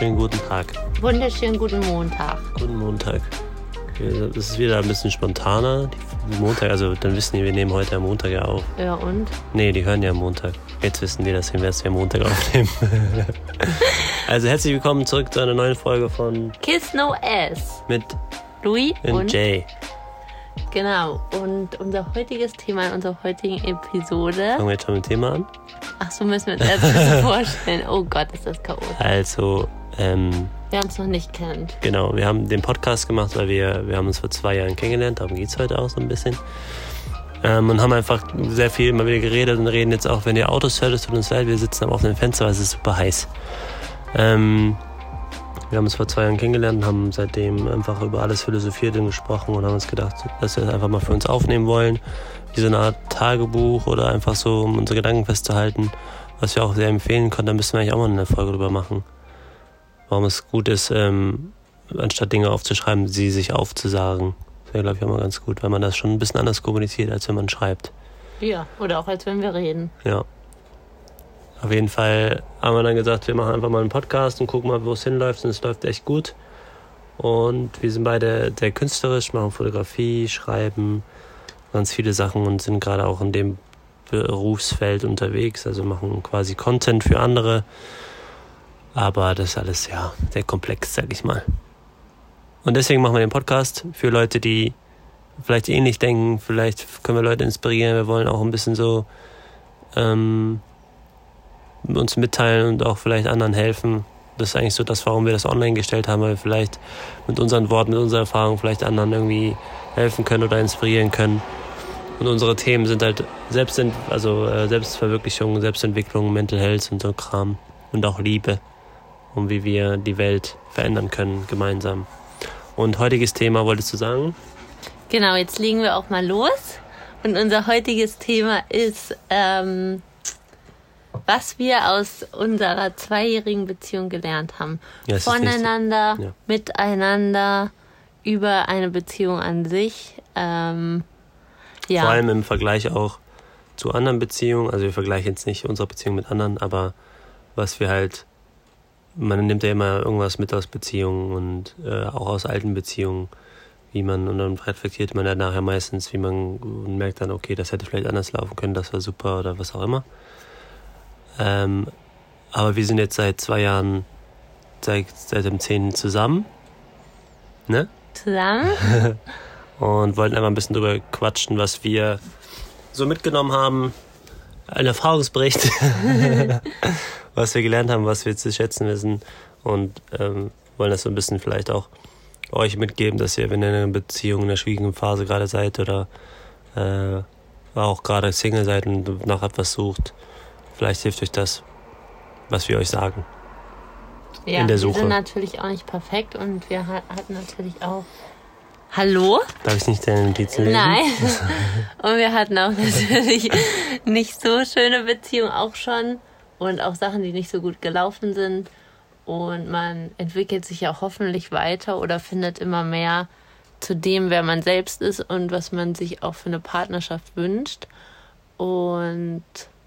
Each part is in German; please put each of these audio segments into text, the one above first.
Wunderschönen guten Tag. Wunderschönen guten Montag. Guten Montag. Es ist wieder ein bisschen spontaner. Montag, also dann wissen die, wir nehmen heute am Montag ja auf. Ja und? Nee, die hören ja am Montag. Jetzt wissen die, dass wir erst am Montag aufnehmen. also herzlich willkommen zurück zu einer neuen Folge von Kiss No S. Mit Louis und, und Jay. Genau. Und unser heutiges Thema in unserer heutigen Episode. Fangen wir jetzt schon mit dem Thema an? Ach so, müssen wir uns erst vorstellen. Oh Gott, ist das chaotisch. Also, ähm, Wer uns noch nicht kennt. Genau, wir haben den Podcast gemacht, weil wir, wir haben uns vor zwei Jahren kennengelernt, darum geht es heute auch so ein bisschen. Ähm, und haben einfach sehr viel immer wieder geredet und reden jetzt auch, wenn ihr Autos hört, es tut uns leid, wir sitzen am offenen Fenster, weil es ist super heiß. Ähm, wir haben uns vor zwei Jahren kennengelernt und haben seitdem einfach über alles philosophiert und gesprochen und haben uns gedacht, dass wir das einfach mal für uns aufnehmen wollen. Wie so eine Art Tagebuch oder einfach so, um unsere Gedanken festzuhalten, was wir auch sehr empfehlen können. Da müssen wir eigentlich auch mal eine Folge drüber machen warum es gut ist, ähm, anstatt Dinge aufzuschreiben, sie sich aufzusagen. Das wäre, glaube ich, auch mal ganz gut, weil man das schon ein bisschen anders kommuniziert, als wenn man schreibt. Ja, oder auch als wenn wir reden. Ja. Auf jeden Fall haben wir dann gesagt, wir machen einfach mal einen Podcast und gucken mal, wo es hinläuft. Und es läuft echt gut. Und wir sind beide sehr künstlerisch, machen Fotografie, schreiben ganz viele Sachen und sind gerade auch in dem Berufsfeld unterwegs. Also machen quasi Content für andere aber das ist alles ja sehr komplex, sag ich mal. Und deswegen machen wir den Podcast für Leute, die vielleicht ähnlich denken. Vielleicht können wir Leute inspirieren. Wir wollen auch ein bisschen so ähm, uns mitteilen und auch vielleicht anderen helfen. Das ist eigentlich so das, warum wir das online gestellt haben, weil wir vielleicht mit unseren Worten, mit unserer Erfahrung vielleicht anderen irgendwie helfen können oder inspirieren können. Und unsere Themen sind halt Selbst, also äh, Selbstverwirklichung, Selbstentwicklung, Mental Health und so Kram. Und auch Liebe und wie wir die Welt verändern können gemeinsam. Und heutiges Thema wolltest du sagen? Genau, jetzt legen wir auch mal los. Und unser heutiges Thema ist, ähm, was wir aus unserer zweijährigen Beziehung gelernt haben. Ja, Voneinander, ja. miteinander, über eine Beziehung an sich. Ähm, ja. Vor allem im Vergleich auch zu anderen Beziehungen. Also wir vergleichen jetzt nicht unsere Beziehung mit anderen, aber was wir halt man nimmt ja immer irgendwas mit aus Beziehungen und äh, auch aus alten Beziehungen, wie man, und dann reflektiert man dann nachher meistens, wie man und merkt dann, okay, das hätte vielleicht anders laufen können, das war super oder was auch immer. Ähm, aber wir sind jetzt seit zwei Jahren, seit, seit dem 10. zusammen. Ne? Zusammen. und wollten einfach ein bisschen drüber quatschen, was wir so mitgenommen haben. Ein Erfahrungsbericht. was wir gelernt haben, was wir zu schätzen wissen und ähm, wollen das so ein bisschen vielleicht auch euch mitgeben, dass ihr, wenn ihr in einer Beziehung in einer schwierigen Phase gerade seid oder äh, auch gerade Single seid und nach etwas sucht, vielleicht hilft euch das, was wir euch sagen. Ja, in der Suche. wir sind natürlich auch nicht perfekt und wir hatten natürlich auch Hallo? Darf ich nicht deine Notizen lesen? Nein. Und wir hatten auch natürlich nicht so schöne Beziehungen auch schon und auch Sachen, die nicht so gut gelaufen sind. Und man entwickelt sich ja hoffentlich weiter oder findet immer mehr zu dem, wer man selbst ist und was man sich auch für eine Partnerschaft wünscht. Und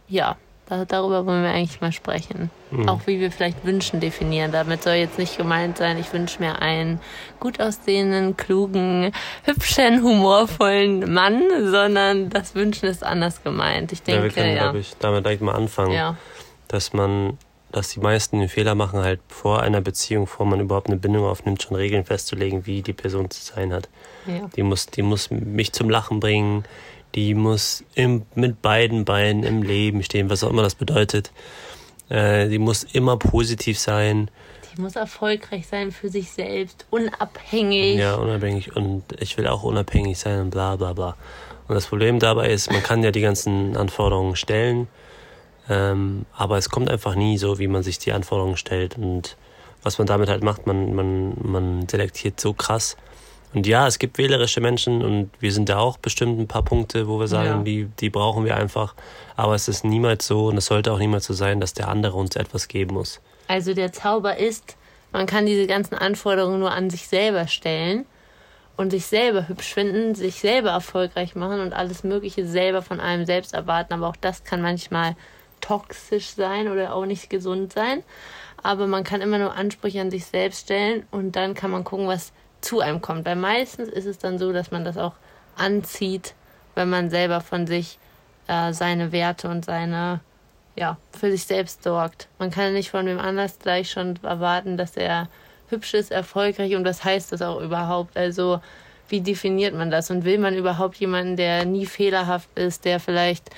ja, darüber wollen wir eigentlich mal sprechen. Mhm. Auch wie wir vielleicht Wünschen definieren. Damit soll jetzt nicht gemeint sein, ich wünsche mir einen gut aussehenden, klugen, hübschen, humorvollen Mann, sondern das Wünschen ist anders gemeint. Ich denke, ja. Wir können, ja. ich, damit direkt mal anfangen. Ja dass man, dass die meisten den Fehler machen, halt vor einer Beziehung, bevor man überhaupt eine Bindung aufnimmt, schon Regeln festzulegen, wie die Person zu sein hat. Ja. Die muss, die muss mich zum Lachen bringen, die muss im, mit beiden Beinen im Leben stehen, was auch immer das bedeutet. Äh, die muss immer positiv sein. Die muss erfolgreich sein für sich selbst, unabhängig. Ja, unabhängig und ich will auch unabhängig sein und bla bla bla. Und das Problem dabei ist, man kann ja die ganzen Anforderungen stellen ähm, aber es kommt einfach nie so, wie man sich die Anforderungen stellt. Und was man damit halt macht, man, man, man selektiert so krass. Und ja, es gibt wählerische Menschen und wir sind da auch bestimmt ein paar Punkte, wo wir sagen, ja. die, die brauchen wir einfach. Aber es ist niemals so und es sollte auch niemals so sein, dass der andere uns etwas geben muss. Also der Zauber ist, man kann diese ganzen Anforderungen nur an sich selber stellen und sich selber hübsch finden, sich selber erfolgreich machen und alles Mögliche selber von einem selbst erwarten. Aber auch das kann manchmal toxisch sein oder auch nicht gesund sein. Aber man kann immer nur Ansprüche an sich selbst stellen und dann kann man gucken, was zu einem kommt. Weil meistens ist es dann so, dass man das auch anzieht, wenn man selber von sich äh, seine Werte und seine, ja, für sich selbst sorgt. Man kann nicht von wem anders gleich schon erwarten, dass er hübsch ist, erfolgreich und was heißt das auch überhaupt? Also, wie definiert man das? Und will man überhaupt jemanden, der nie fehlerhaft ist, der vielleicht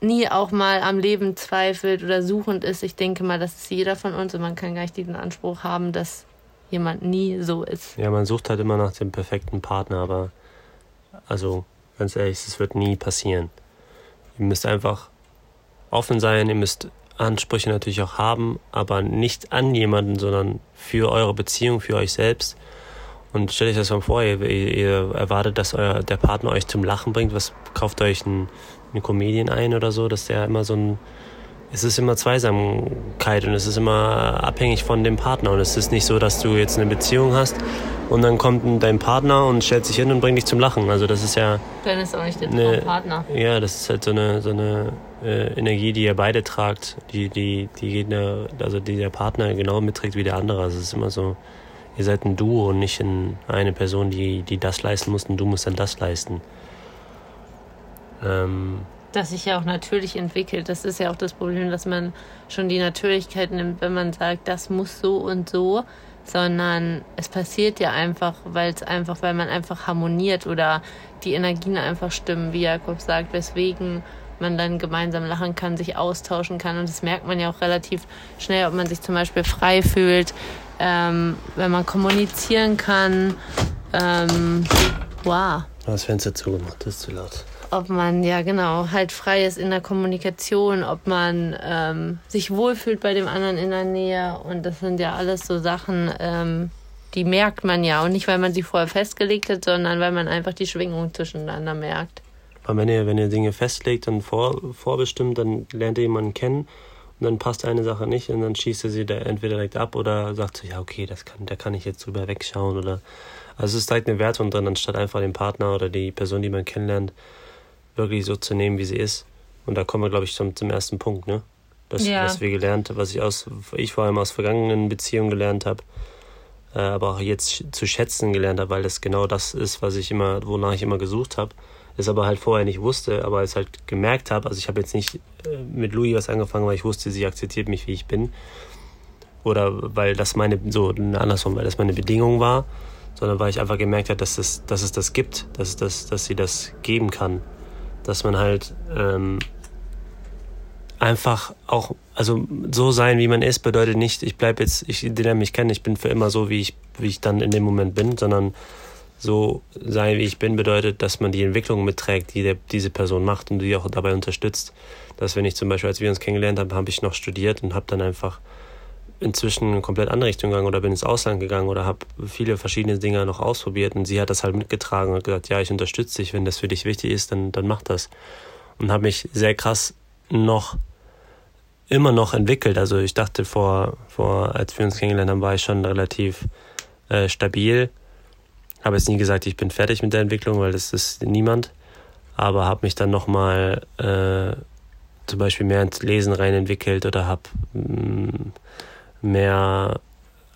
nie auch mal am Leben zweifelt oder suchend ist? Ich denke mal, das ist jeder von uns und man kann gar nicht diesen Anspruch haben, dass jemand nie so ist. Ja, man sucht halt immer nach dem perfekten Partner, aber also ganz ehrlich, es wird nie passieren. Ihr müsst einfach offen sein, ihr müsst Ansprüche natürlich auch haben, aber nicht an jemanden, sondern für eure Beziehung, für euch selbst. Und stellt euch das mal vor, ihr, ihr erwartet, dass euer, der Partner euch zum Lachen bringt. Was kauft euch ein, eine Comedian ein oder so, dass der immer so ein. Es ist immer Zweisamkeit und es ist immer abhängig von dem Partner. Und es ist nicht so, dass du jetzt eine Beziehung hast und dann kommt dein Partner und stellt sich hin und bringt dich zum Lachen. Also das ist ja. Dann ist auch nicht der eine, Partner. Ja, das ist halt so eine, so eine äh, Energie, die ihr beide tragt, die, die, die also die der Partner genau mitträgt wie der andere. Also es ist immer so, ihr seid ein Duo und nicht eine Person, die, die das leisten muss und du musst dann das leisten. Ähm, das sich ja auch natürlich entwickelt. Das ist ja auch das Problem, dass man schon die Natürlichkeit nimmt, wenn man sagt, das muss so und so sondern es passiert ja einfach, weil es einfach, weil man einfach harmoniert oder die Energien einfach stimmen, wie Jakob sagt, weswegen man dann gemeinsam lachen kann, sich austauschen kann. Und das merkt man ja auch relativ schnell, ob man sich zum Beispiel frei fühlt, ähm, wenn man kommunizieren kann. Ähm, wow. Das Fenster zugemacht, das ist zu laut ob man ja genau halt frei ist in der Kommunikation, ob man ähm, sich wohlfühlt bei dem anderen in der Nähe. Und das sind ja alles so Sachen, ähm, die merkt man ja. Und nicht, weil man sie vorher festgelegt hat, sondern weil man einfach die Schwingung zwischeneinander merkt. Aber wenn ihr, wenn ihr Dinge festlegt und vor, vorbestimmt, dann lernt ihr jemanden kennen und dann passt eine Sache nicht und dann schießt ihr sie da entweder direkt ab oder sagt so, ja, okay, das kann, da kann ich jetzt drüber wegschauen oder also es ist direkt eine Wertung drin, anstatt einfach den Partner oder die Person, die man kennenlernt, wirklich so zu nehmen, wie sie ist. Und da kommen wir, glaube ich, zum, zum ersten Punkt, ne? Das, ja. was wir gelernt haben, was ich aus, ich vor allem aus vergangenen Beziehungen gelernt habe, äh, aber auch jetzt zu schätzen gelernt habe, weil das genau das ist, was ich immer, wonach ich immer gesucht habe, es aber halt vorher nicht wusste, aber es halt gemerkt habe. Also ich habe jetzt nicht äh, mit Louis was angefangen, weil ich wusste, sie akzeptiert mich, wie ich bin. Oder weil das meine, so andersrum, weil das meine Bedingung war, sondern weil ich einfach gemerkt habe, dass, das, dass es das gibt, dass, das, dass sie das geben kann dass man halt ähm, einfach auch, also so sein, wie man ist, bedeutet nicht, ich bleibe jetzt, ich lerne mich kennen, ich bin für immer so, wie ich, wie ich dann in dem Moment bin, sondern so sein, wie ich bin, bedeutet, dass man die Entwicklung mitträgt, die der, diese Person macht und die auch dabei unterstützt. Dass wenn ich zum Beispiel, als wir uns kennengelernt haben, habe ich noch studiert und habe dann einfach inzwischen eine komplett andere Richtung gegangen oder bin ins Ausland gegangen oder habe viele verschiedene Dinge noch ausprobiert und sie hat das halt mitgetragen und gesagt, ja, ich unterstütze dich, wenn das für dich wichtig ist, dann, dann mach das. Und habe mich sehr krass noch, immer noch entwickelt. Also ich dachte vor, vor als wir uns kennengelernt haben, war ich schon relativ äh, stabil. Habe jetzt nie gesagt, ich bin fertig mit der Entwicklung, weil das ist niemand. Aber habe mich dann nochmal äh, zum Beispiel mehr ins Lesen rein entwickelt oder habe mm, mehr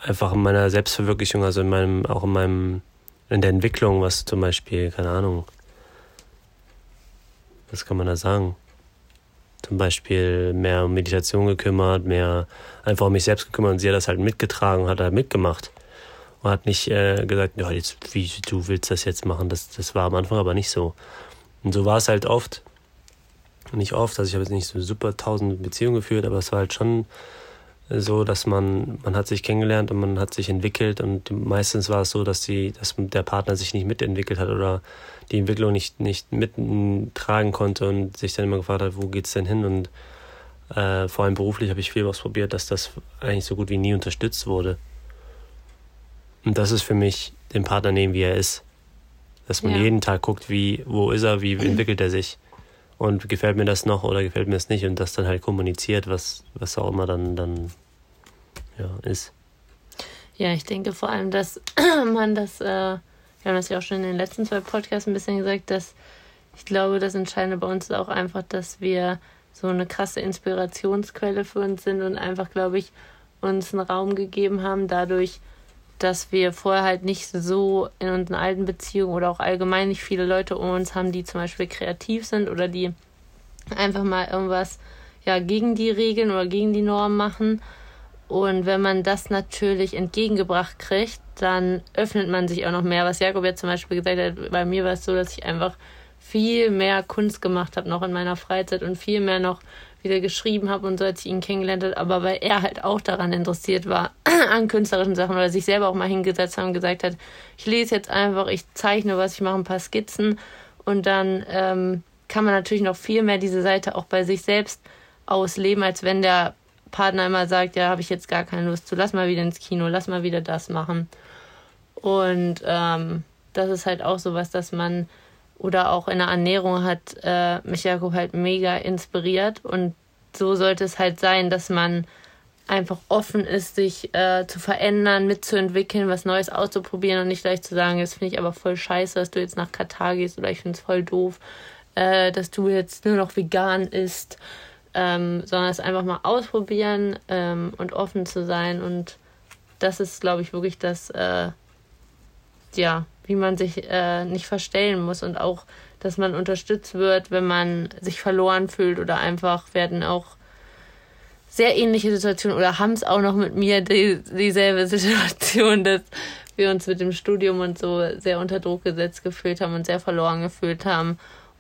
einfach in meiner Selbstverwirklichung, also in meinem, auch in meinem, in der Entwicklung, was zum Beispiel, keine Ahnung, was kann man da sagen? Zum Beispiel mehr um Meditation gekümmert, mehr einfach um mich selbst gekümmert und sie hat das halt mitgetragen, hat halt mitgemacht. Und hat nicht äh, gesagt, ja, jetzt, wie du willst das jetzt machen. Das, das war am Anfang aber nicht so. Und so war es halt oft. Nicht oft, also ich habe jetzt nicht so super tausend Beziehungen geführt, aber es war halt schon so, dass man, man hat sich kennengelernt und man hat sich entwickelt und meistens war es so, dass die, dass der Partner sich nicht mitentwickelt hat oder die Entwicklung nicht, nicht mittragen konnte und sich dann immer gefragt hat, wo geht's denn hin? Und äh, vor allem beruflich habe ich viel ausprobiert, dass das eigentlich so gut wie nie unterstützt wurde. Und das ist für mich den Partner nehmen, wie er ist. Dass man ja. jeden Tag guckt, wie, wo ist er, wie entwickelt er sich und gefällt mir das noch oder gefällt mir es nicht und das dann halt kommuniziert, was, was auch immer dann, dann ja, ist. Ja, ich denke vor allem, dass man das, äh, wir haben das ja auch schon in den letzten zwei Podcasts ein bisschen gesagt, dass ich glaube, das Entscheidende bei uns ist auch einfach, dass wir so eine krasse Inspirationsquelle für uns sind und einfach, glaube ich, uns einen Raum gegeben haben, dadurch, dass wir vorher halt nicht so in unseren alten Beziehungen oder auch allgemein nicht viele Leute um uns haben, die zum Beispiel kreativ sind oder die einfach mal irgendwas ja gegen die Regeln oder gegen die Normen machen. Und wenn man das natürlich entgegengebracht kriegt, dann öffnet man sich auch noch mehr. Was Jakob jetzt zum Beispiel gesagt hat, bei mir war es so, dass ich einfach viel mehr Kunst gemacht habe noch in meiner Freizeit und viel mehr noch wieder geschrieben habe und so, als ich ihn kennengelernt habe, aber weil er halt auch daran interessiert war, an künstlerischen Sachen oder sich selber auch mal hingesetzt hat und gesagt hat, ich lese jetzt einfach, ich zeichne was, ich mache ein paar Skizzen und dann ähm, kann man natürlich noch viel mehr diese Seite auch bei sich selbst ausleben, als wenn der Partner immer sagt, ja, habe ich jetzt gar keine Lust zu, lass mal wieder ins Kino, lass mal wieder das machen. Und ähm, das ist halt auch so was, dass man oder auch in der Ernährung hat äh, mich Jakob halt mega inspiriert. Und so sollte es halt sein, dass man einfach offen ist, sich äh, zu verändern, mitzuentwickeln, was Neues auszuprobieren und nicht gleich zu sagen, das finde ich aber voll scheiße, dass du jetzt nach Katar gehst oder ich finde es voll doof, äh, dass du jetzt nur noch vegan isst, ähm, sondern es einfach mal ausprobieren ähm, und offen zu sein. Und das ist, glaube ich, wirklich das, äh, ja, wie man sich äh, nicht verstellen muss und auch, dass man unterstützt wird, wenn man sich verloren fühlt oder einfach werden auch sehr ähnliche Situationen oder haben es auch noch mit mir die, dieselbe Situation, dass wir uns mit dem Studium und so sehr unter Druck gesetzt gefühlt haben und sehr verloren gefühlt haben.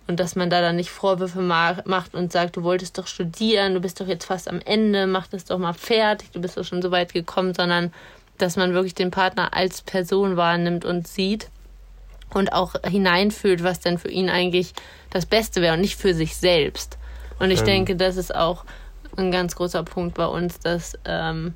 Und dass man da dann nicht Vorwürfe macht und sagt, du wolltest doch studieren, du bist doch jetzt fast am Ende, mach das doch mal fertig, du bist doch schon so weit gekommen, sondern dass man wirklich den Partner als Person wahrnimmt und sieht und auch hineinfühlt, was denn für ihn eigentlich das Beste wäre und nicht für sich selbst. Und ich ähm. denke, das ist auch ein ganz großer Punkt bei uns, dass ähm,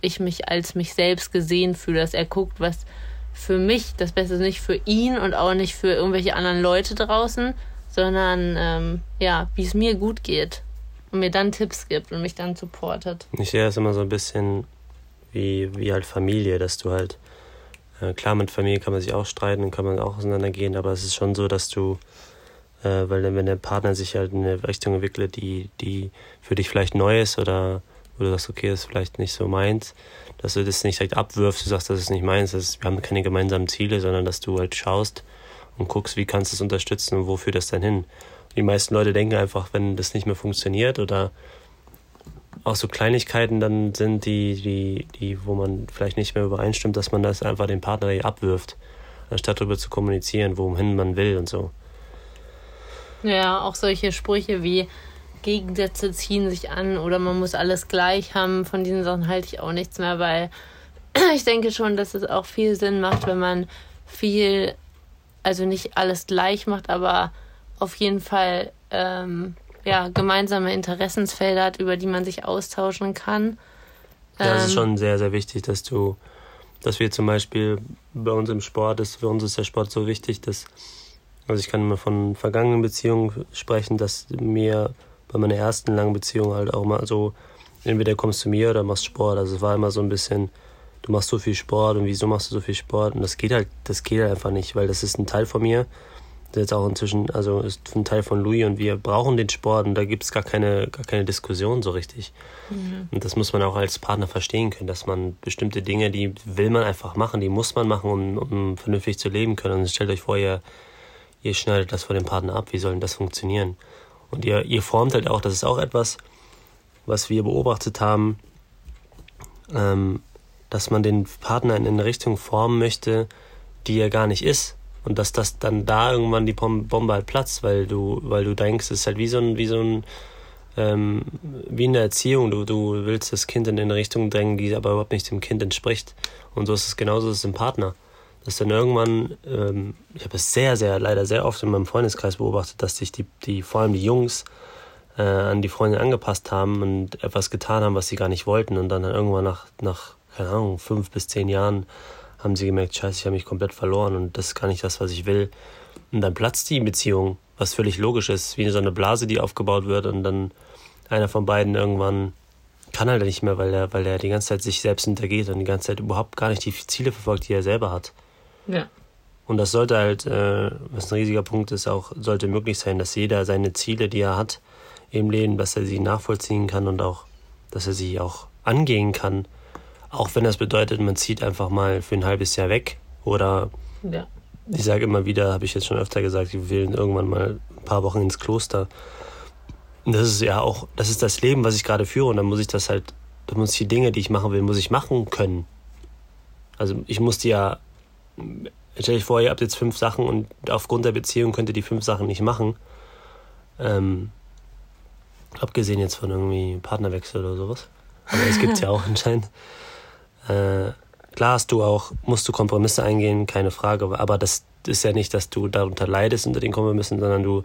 ich mich als mich selbst gesehen fühle, dass er guckt, was für mich das Beste ist, nicht für ihn und auch nicht für irgendwelche anderen Leute draußen, sondern ähm, ja, wie es mir gut geht und mir dann Tipps gibt und mich dann supportet. Ich sehe das immer so ein bisschen wie, wie halt Familie, dass du halt äh, klar, mit Familie kann man sich auch streiten und kann man auch auseinandergehen, aber es ist schon so, dass du, äh, weil wenn der Partner sich halt in eine Richtung entwickelt, die, die für dich vielleicht neu ist oder wo du sagst, okay, das ist vielleicht nicht so meins, dass du das nicht direkt abwirfst, du sagst, das ist nicht meins, das ist, wir haben keine gemeinsamen Ziele, sondern dass du halt schaust und guckst, wie kannst du es unterstützen und wo führt das dann hin. Die meisten Leute denken einfach, wenn das nicht mehr funktioniert oder auch so Kleinigkeiten dann sind, die, die, die, wo man vielleicht nicht mehr übereinstimmt, dass man das einfach den Partner abwirft, anstatt darüber zu kommunizieren, wohin man will und so. Ja, auch solche Sprüche wie Gegensätze ziehen sich an oder man muss alles gleich haben, von diesen Sachen halte ich auch nichts mehr, weil ich denke schon, dass es auch viel Sinn macht, wenn man viel, also nicht alles gleich macht, aber auf jeden Fall ähm, ja, gemeinsame Interessensfelder hat, über die man sich austauschen kann. Ja, es ist ähm, schon sehr, sehr wichtig, dass du, dass wir zum Beispiel bei uns im Sport, ist, für uns ist der Sport so wichtig, dass, also ich kann immer von vergangenen Beziehungen sprechen, dass mir bei meiner ersten langen Beziehung halt auch mal so, entweder kommst du mir oder machst Sport. Also es war immer so ein bisschen, du machst so viel Sport und wieso machst du so viel Sport? Und das geht halt, das geht halt einfach nicht, weil das ist ein Teil von mir der jetzt auch inzwischen, also ist ein Teil von Louis und wir brauchen den Sport und da gibt es gar keine, gar keine Diskussion so richtig. Mhm. Und das muss man auch als Partner verstehen können, dass man bestimmte Dinge, die will man einfach machen, die muss man machen, um, um vernünftig zu leben können. Und stellt euch vor, ihr, ihr schneidet das von dem Partner ab, wie soll denn das funktionieren? Und ihr, ihr formt halt auch, das ist auch etwas, was wir beobachtet haben, ähm, dass man den Partner in eine Richtung formen möchte, die er gar nicht ist und dass das dann da irgendwann die Bombe halt platzt, weil du, weil du denkst, es ist halt wie so ein, wie so ein, ähm, wie in der Erziehung, du, du willst das Kind in eine Richtung drängen, die aber überhaupt nicht dem Kind entspricht. Und so ist es genauso ist im Partner. Dass dann irgendwann, ähm, ich habe es sehr, sehr, leider sehr oft in meinem Freundeskreis beobachtet, dass sich die, die vor allem die Jungs äh, an die Freundin angepasst haben und etwas getan haben, was sie gar nicht wollten und dann irgendwann nach, nach keine Ahnung, fünf bis zehn Jahren haben sie gemerkt, scheiße, ich habe mich komplett verloren und das ist gar nicht das, was ich will. Und dann platzt die Beziehung, was völlig logisch ist, wie so eine Blase, die aufgebaut wird und dann einer von beiden irgendwann kann halt nicht mehr, weil er, weil er die ganze Zeit sich selbst hintergeht und die ganze Zeit überhaupt gar nicht die Ziele verfolgt, die er selber hat. Ja. Und das sollte halt, äh, was ein riesiger Punkt ist, auch sollte möglich sein, dass jeder seine Ziele, die er hat, im Leben, dass er sie nachvollziehen kann und auch, dass er sie auch angehen kann. Auch wenn das bedeutet, man zieht einfach mal für ein halbes Jahr weg. Oder Ja. ich sage immer wieder, habe ich jetzt schon öfter gesagt, ich will irgendwann mal ein paar Wochen ins Kloster. Und das ist ja auch, das ist das Leben, was ich gerade führe. Und dann muss ich das halt, da muss ich die Dinge, die ich machen will, muss ich machen können. Also ich muss die ja, stell dich vor, ihr habt jetzt fünf Sachen und aufgrund der Beziehung könnt ihr die fünf Sachen nicht machen. Ähm, abgesehen jetzt von irgendwie Partnerwechsel oder sowas. Aber es gibt's ja auch anscheinend. Äh, klar hast du auch, musst du Kompromisse eingehen, keine Frage. Aber das ist ja nicht, dass du darunter leidest unter den Kompromissen, sondern du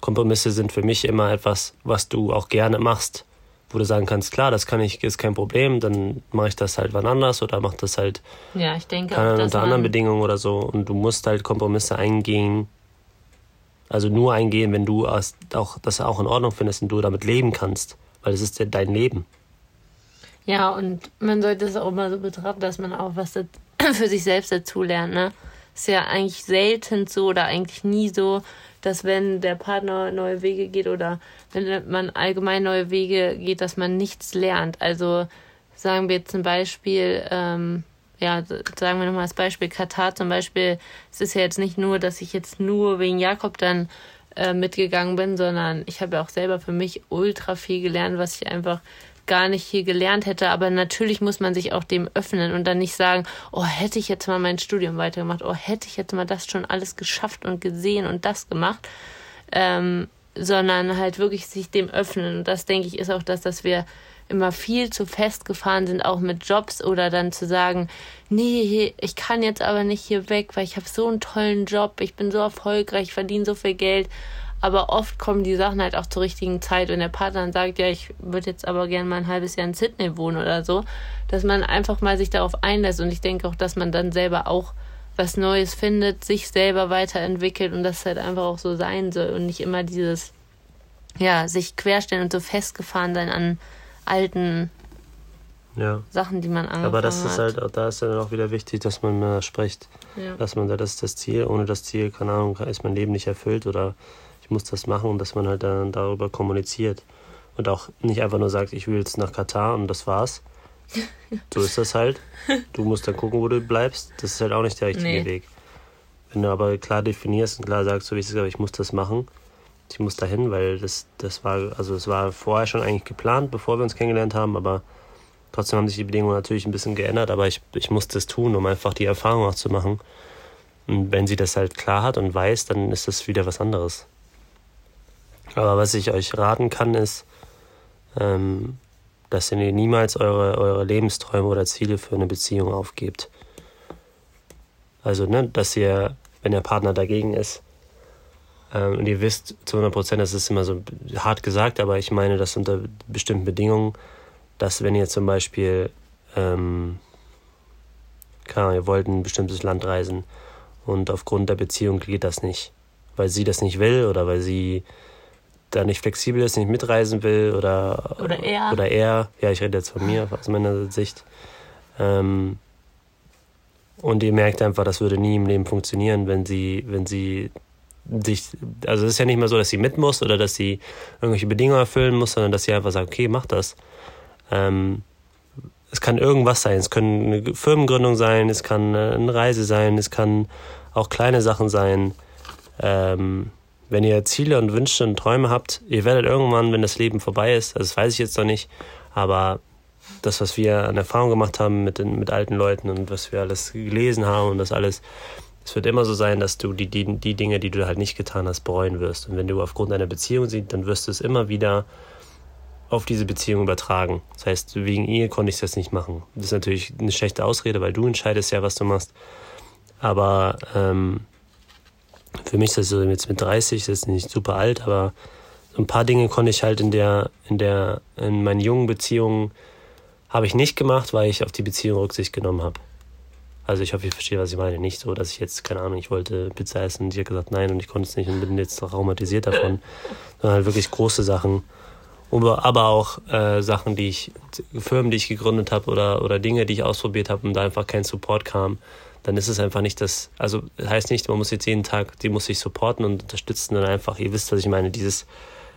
Kompromisse sind für mich immer etwas, was du auch gerne machst, wo du sagen kannst, klar, das kann ich, ist kein Problem, dann mache ich das halt wann anders oder mach das halt Ja, ich denke keine auch, unter anderen Bedingungen oder so. Und du musst halt Kompromisse eingehen. Also nur eingehen, wenn du auch das auch in Ordnung findest und du damit leben kannst. Weil es ist ja dein Leben. Ja, und man sollte es auch immer so betrachten, dass man auch was für sich selbst dazulernt, ne? Ist ja eigentlich selten so oder eigentlich nie so, dass wenn der Partner neue Wege geht oder wenn man allgemein neue Wege geht, dass man nichts lernt. Also sagen wir zum Beispiel, ähm, ja, sagen wir nochmal das Beispiel Katar zum Beispiel. Es ist ja jetzt nicht nur, dass ich jetzt nur wegen Jakob dann äh, mitgegangen bin, sondern ich habe ja auch selber für mich ultra viel gelernt, was ich einfach gar nicht hier gelernt hätte. Aber natürlich muss man sich auch dem öffnen und dann nicht sagen, oh, hätte ich jetzt mal mein Studium weitergemacht, oh, hätte ich jetzt mal das schon alles geschafft und gesehen und das gemacht, ähm, sondern halt wirklich sich dem öffnen. Und das, denke ich, ist auch das, dass wir immer viel zu festgefahren sind, auch mit Jobs oder dann zu sagen, nee, ich kann jetzt aber nicht hier weg, weil ich habe so einen tollen Job, ich bin so erfolgreich, ich verdiene so viel Geld. Aber oft kommen die Sachen halt auch zur richtigen Zeit, wenn der Partner dann sagt, ja, ich würde jetzt aber gerne mal ein halbes Jahr in Sydney wohnen oder so, dass man einfach mal sich darauf einlässt. Und ich denke auch, dass man dann selber auch was Neues findet, sich selber weiterentwickelt und das halt einfach auch so sein soll und nicht immer dieses, ja, sich querstellen und so festgefahren sein an alten Ja. Sachen, die man angefangen Aber das ist halt, auch- da ist dann auch wieder wichtig, dass man mal spricht. ja. Dass man sagt, das ist das Ziel. Ohne das Ziel, keine Ahnung, ist mein Leben nicht erfüllt oder ich muss das machen und dass man halt dann darüber kommuniziert. Und auch nicht einfach nur sagt, ich will jetzt nach Katar und das war's. So ist das halt. Du musst dann gucken, wo du bleibst. Das ist halt auch nicht der richtige Nee. Weg. Wenn du aber klar definierst und klar sagst, so wie ich es gesagt habe, ich muss das machen, ich muss dahin, weil das, das war, also es war vorher schon eigentlich geplant, bevor wir uns kennengelernt haben, aber trotzdem haben sich die Bedingungen natürlich ein bisschen geändert, aber ich, ich musste es tun, um einfach die Erfahrung auch zu machen. Und wenn sie das halt klar hat und weiß, dann ist das wieder was anderes. Aber was ich euch raten kann, ist, ähm, dass ihr niemals eure, eure Lebensträume oder Ziele für eine Beziehung aufgebt. Also, ne, dass ihr, wenn der Partner dagegen ist, ähm, und ihr wisst zu 100 Prozent, das ist immer so hart gesagt, aber ich meine das unter bestimmten Bedingungen, dass wenn ihr zum Beispiel, ähm, Ahnung, ihr wollt in ein bestimmtes Land reisen und aufgrund der Beziehung geht das nicht, weil sie das nicht will oder weil sie da nicht flexibel ist, nicht mitreisen will oder Oder er. oder er, ja, ich rede jetzt von mir aus meiner Sicht. Ähm, und ihr merkt einfach, das würde nie im Leben funktionieren, wenn sie, wenn sie sich, also es ist ja nicht mehr so, dass sie mit muss oder dass sie irgendwelche Bedingungen erfüllen muss, sondern dass sie einfach sagt, okay, mach das. Ähm, es kann irgendwas sein, es kann eine Firmengründung sein, es kann äh, eine Reise sein, es kann auch kleine Sachen sein. Ähm, wenn ihr Ziele und Wünsche und Träume habt, ihr werdet irgendwann, wenn das Leben vorbei ist, also das weiß ich jetzt noch nicht, aber das, was wir an Erfahrung gemacht haben mit, den, mit alten Leuten und was wir alles gelesen haben und das alles, es wird immer so sein, dass du die, die, die Dinge, die du halt nicht getan hast, bereuen wirst. Und wenn du aufgrund einer Beziehung siehst, dann wirst du es immer wieder auf diese Beziehung übertragen. Das heißt, wegen ihr konnte ich das nicht machen. Das ist natürlich eine schlechte Ausrede, weil du entscheidest ja, was du machst. Aber ähm, für mich ist das so jetzt mit 30, das ist nicht super alt, aber so ein paar Dinge konnte ich halt in der, in der, in meinen jungen Beziehungen habe ich nicht gemacht, weil ich auf die Beziehung Rücksicht genommen habe. Also ich hoffe, ihr versteht, was ich meine. Nicht so, dass ich jetzt, keine Ahnung, ich wollte Pizza essen und sie hat gesagt nein und ich konnte es nicht und bin jetzt traumatisiert davon. Sondern halt wirklich große Sachen. Aber, auch äh, Sachen, die ich, Firmen, die ich gegründet habe oder, oder Dinge, die ich ausprobiert habe und da einfach kein Support kam, dann ist es einfach nicht das, also das heißt nicht, man muss jetzt jeden Tag, die muss sich supporten und unterstützen, dann einfach, ihr wisst, was ich meine, dieses,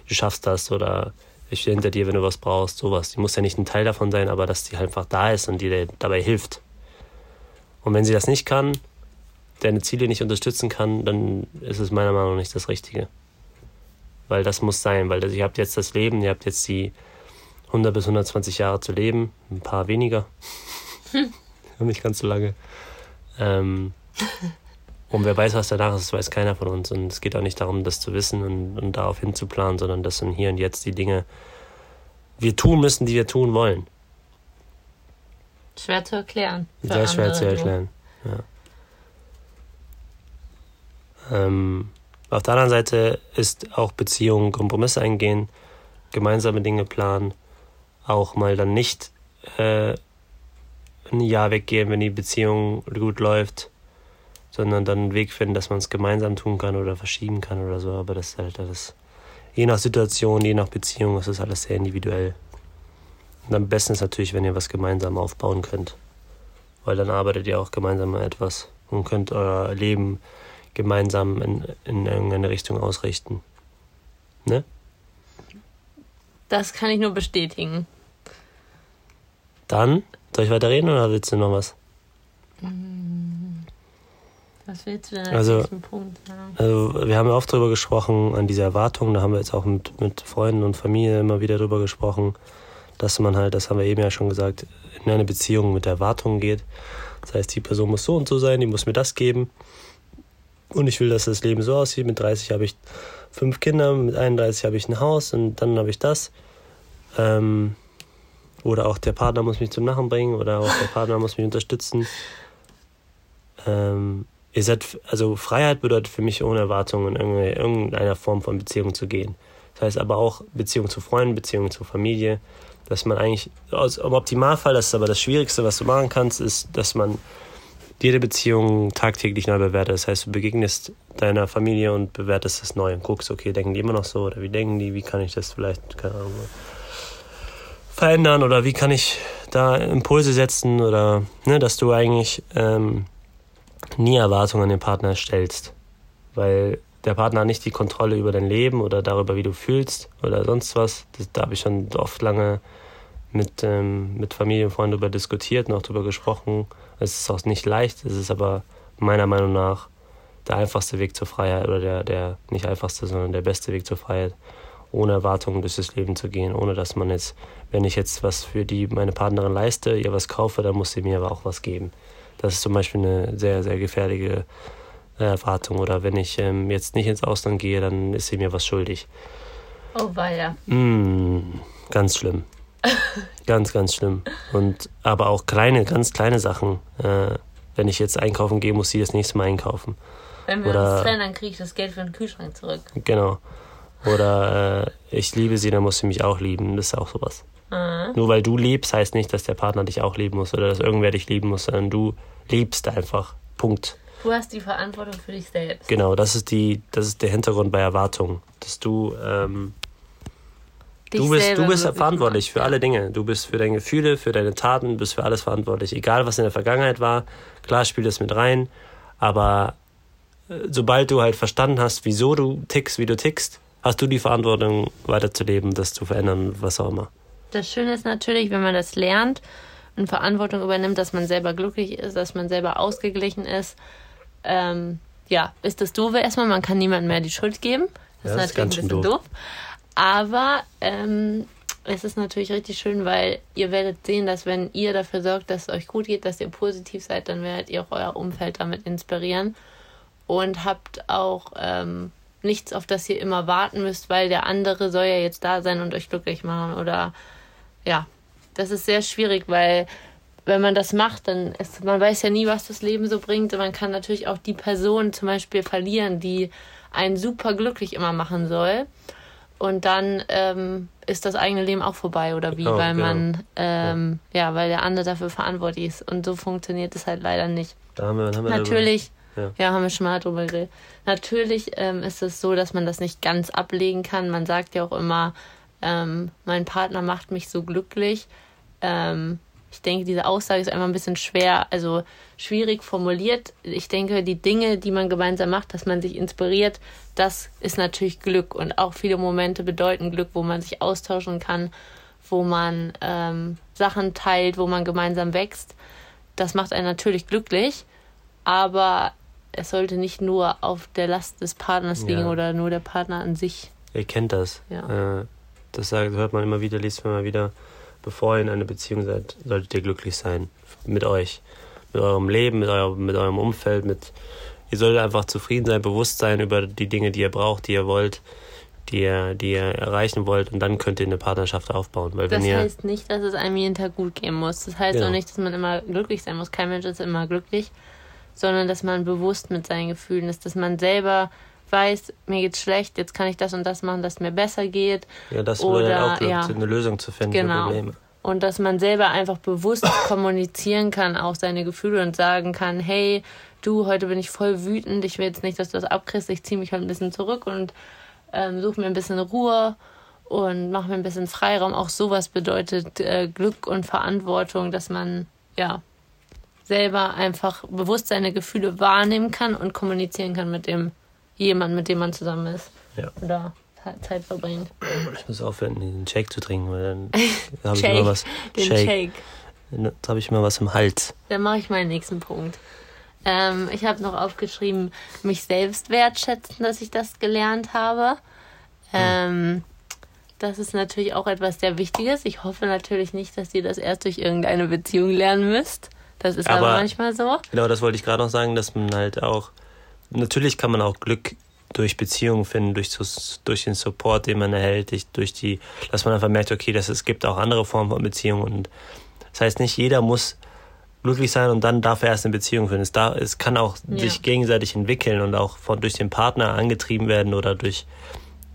du schaffst das oder ich stehe hinter dir, wenn du was brauchst, sowas. Die muss ja nicht ein Teil davon sein, aber dass die halt einfach da ist und dir dabei hilft. Und wenn sie das nicht kann, deine Ziele nicht unterstützen kann, dann ist es meiner Meinung nach nicht das Richtige. Weil das muss sein, weil ihr habt jetzt das Leben, ihr habt jetzt die 100 bis 120 Jahre zu leben, ein paar weniger, nicht ganz so lange. Ähm, und wer weiß, was danach ist, weiß keiner von uns. Und es geht auch nicht darum, das zu wissen und, und darauf hinzuplanen, sondern das sind hier und jetzt die Dinge, wir tun müssen, die wir tun wollen. Schwer zu erklären. Sehr schwer zu erklären. Ja. Ähm, auf der anderen Seite ist auch Beziehung Kompromisse eingehen, gemeinsame Dinge planen, auch mal dann nicht äh, ein Jahr weggehen, wenn die Beziehung gut läuft, sondern dann einen Weg finden, dass man es gemeinsam tun kann oder verschieben kann oder so. Aber das ist halt alles, je nach Situation, je nach Beziehung, ist das alles sehr individuell. Und am besten ist natürlich, wenn ihr was gemeinsam aufbauen könnt, weil dann arbeitet ihr auch gemeinsam an etwas und könnt euer Leben gemeinsam in, in irgendeine Richtung ausrichten. Ne? Das kann ich nur bestätigen. Dann, soll ich weiter reden oder willst du noch was? Was willst du denn als also, Punkt sagen? Also, wir haben ja oft darüber gesprochen, an diese Erwartungen. Da haben wir jetzt auch mit, mit Freunden und Familie immer wieder darüber gesprochen, dass man halt, das haben wir eben ja schon gesagt, in eine Beziehung mit Erwartungen geht. Das heißt, die Person muss so und so sein, die muss mir das geben. Und ich will, dass das Leben so aussieht. Mit 30 habe ich fünf Kinder, mit 31 habe ich ein Haus und dann habe ich das. Ähm, oder auch der Partner muss mich zum Lachen bringen oder auch der Partner muss mich unterstützen. Ähm, ihr seid, also Freiheit bedeutet für mich ohne Erwartungen in irgendeiner Form von Beziehung zu gehen. Das heißt aber auch Beziehung zu Freunden, Beziehung zur Familie, dass man eigentlich, im Optimalfall, das ist aber das Schwierigste, was du machen kannst, ist, dass man jede Beziehung tagtäglich neu bewertet. Das heißt, du begegnest deiner Familie und bewertest es neu und guckst, okay, denken die immer noch so oder wie denken die, wie kann ich das vielleicht, keine Ahnung, verändern oder wie kann ich da Impulse setzen oder ne, dass du eigentlich ähm, nie Erwartungen an den Partner stellst, weil der Partner hat nicht die Kontrolle über dein Leben oder darüber, wie du fühlst oder sonst was. Das, da habe ich schon oft lange mit, ähm, mit Familie und Freunden darüber diskutiert und auch darüber gesprochen. Es ist auch nicht leicht, es ist aber meiner Meinung nach der einfachste Weg zur Freiheit oder der, der nicht einfachste, sondern der beste Weg zur Freiheit, ohne Erwartungen durch das Leben zu gehen, ohne dass man jetzt, wenn ich jetzt was für die meine Partnerin leiste, ihr was kaufe, dann muss sie mir aber auch was geben. Das ist zum Beispiel eine sehr, sehr gefährliche äh, Erwartung. Oder wenn ich ähm, jetzt nicht ins Ausland gehe, dann ist sie mir was schuldig. Oh, weia. Mm, ganz schlimm. ganz, ganz schlimm. Und aber auch kleine, ganz kleine Sachen. Äh, wenn ich jetzt einkaufen gehe, muss sie das nächste Mal einkaufen. Wenn wir Oder, uns trennen, dann kriege ich das Geld für den Kühlschrank zurück. Genau. Oder äh, ich liebe sie, dann muss sie mich auch lieben. Das ist auch sowas. Mhm. Nur weil du liebst, heißt nicht, dass der Partner dich auch lieben muss oder dass irgendwer dich lieben muss, sondern du liebst einfach. Punkt. Du hast die Verantwortung für dich selbst. Genau, das ist die, das ist der Hintergrund bei Erwartungen, dass du ähm, du bist, du bist verantwortlich für alle Dinge. Du bist für deine Gefühle, für deine Taten, bist für alles verantwortlich. Egal, was in der Vergangenheit war, klar spielt das mit rein, aber äh, sobald du halt verstanden hast, wieso du tickst, wie du tickst, hast du die Verantwortung, weiterzuleben, das zu verändern, was auch immer. Das Schöne ist natürlich, wenn man das lernt und Verantwortung übernimmt, dass man selber glücklich ist, dass man selber ausgeglichen ist. Ähm, ja, ist das doof erstmal, man kann niemandem mehr die Schuld geben. Das, ja, ist natürlich ein bisschen doof. doof. Aber ähm, es ist natürlich richtig schön, weil ihr werdet sehen, dass wenn ihr dafür sorgt, dass es euch gut geht, dass ihr positiv seid, dann werdet ihr auch euer Umfeld damit inspirieren und habt auch ähm, nichts, auf das ihr immer warten müsst, weil der andere soll ja jetzt da sein und euch glücklich machen oder ja, das ist sehr schwierig, weil wenn man das macht, dann ist, man weiß ja nie, was das Leben so bringt. Und man kann natürlich auch die Person zum Beispiel verlieren, die einen super glücklich immer machen soll. Und dann ähm, ist das eigene Leben auch vorbei oder wie, oh, weil genau. man, ähm, ja. ja. weil der andere dafür verantwortlich ist. Und so funktioniert es halt leider nicht. Da haben wir, haben wir Natürlich, ja. ja. haben wir schon mal drüber geredet. Natürlich ähm, ist es so, dass man das nicht ganz ablegen kann. Man sagt ja auch immer, ähm, mein Partner macht mich so glücklich. Ähm, Ich denke, diese Aussage ist einfach ein bisschen schwer, also schwierig formuliert. Ich denke, die Dinge, die man gemeinsam macht, dass man sich inspiriert, das ist natürlich Glück. Und auch viele Momente bedeuten Glück, wo man sich austauschen kann, wo man ähm, Sachen teilt, wo man gemeinsam wächst. Das macht einen natürlich glücklich, aber es sollte nicht nur auf der Last des Partners liegen Ja. oder nur der Partner an sich. Ihr kennt das. Ja. Äh, das sagt, hört man immer wieder, liest man immer wieder. Bevor ihr in einer Beziehung seid, solltet ihr glücklich sein. Mit euch. Mit eurem Leben, mit, eurem mit eurem Umfeld. Mit, ihr solltet einfach zufrieden sein, bewusst sein über die Dinge, die ihr braucht, die ihr wollt, die ihr, die ihr erreichen wollt. Und dann könnt ihr eine Partnerschaft aufbauen. Weil Das wenn ihr. heißt nicht, dass es einem jeden Tag gut gehen muss. Das heißt Genau. auch nicht, dass man immer glücklich sein muss. Kein Mensch ist immer glücklich, sondern dass man bewusst mit seinen Gefühlen ist, dass man selber weiß, mir geht's schlecht, jetzt kann ich das und das machen, dass es mir besser geht. ja, das oder, auch ja. eine Lösung zu finden Genau. für Probleme. Und dass man selber einfach bewusst kommunizieren kann, auch seine Gefühle und sagen kann, hey, du, heute bin ich voll wütend, ich will jetzt nicht, dass du das abkriegst, ich ziehe mich heute ein bisschen zurück und ähm, suche mir ein bisschen Ruhe und mache mir ein bisschen Freiraum. Auch sowas bedeutet äh, Glück und Verantwortung, dass man ja selber einfach bewusst seine Gefühle wahrnehmen kann und kommunizieren kann mit dem jemand, mit dem man zusammen ist Ja. oder Ze- Zeit verbringt. Ich muss aufhören, den Shake zu trinken, weil dann habe ich immer was. Den Shake. Shake. Jetzt habe ich immer was im Hals. Dann mache ich meinen nächsten Punkt. Ähm, ich habe noch aufgeschrieben, mich selbst wertschätzen, dass ich das gelernt habe. Ähm, das ist natürlich auch etwas sehr Wichtiges. Ich hoffe natürlich nicht, dass ihr das erst durch irgendeine Beziehung lernen müsst. Das ist aber, Aber- manchmal so. Genau, das wollte ich gerade noch sagen, dass man halt auch, natürlich kann man auch Glück durch Beziehungen finden, durch, durch den Support, den man erhält, durch- die, dass man einfach merkt, okay, dass es gibt auch andere Formen von Beziehungen und das heißt nicht jeder muss glücklich sein und dann darf er erst eine Beziehung finden. Es, darf, es kann auch Ja. sich gegenseitig entwickeln und auch von, durch den Partner angetrieben werden oder durch,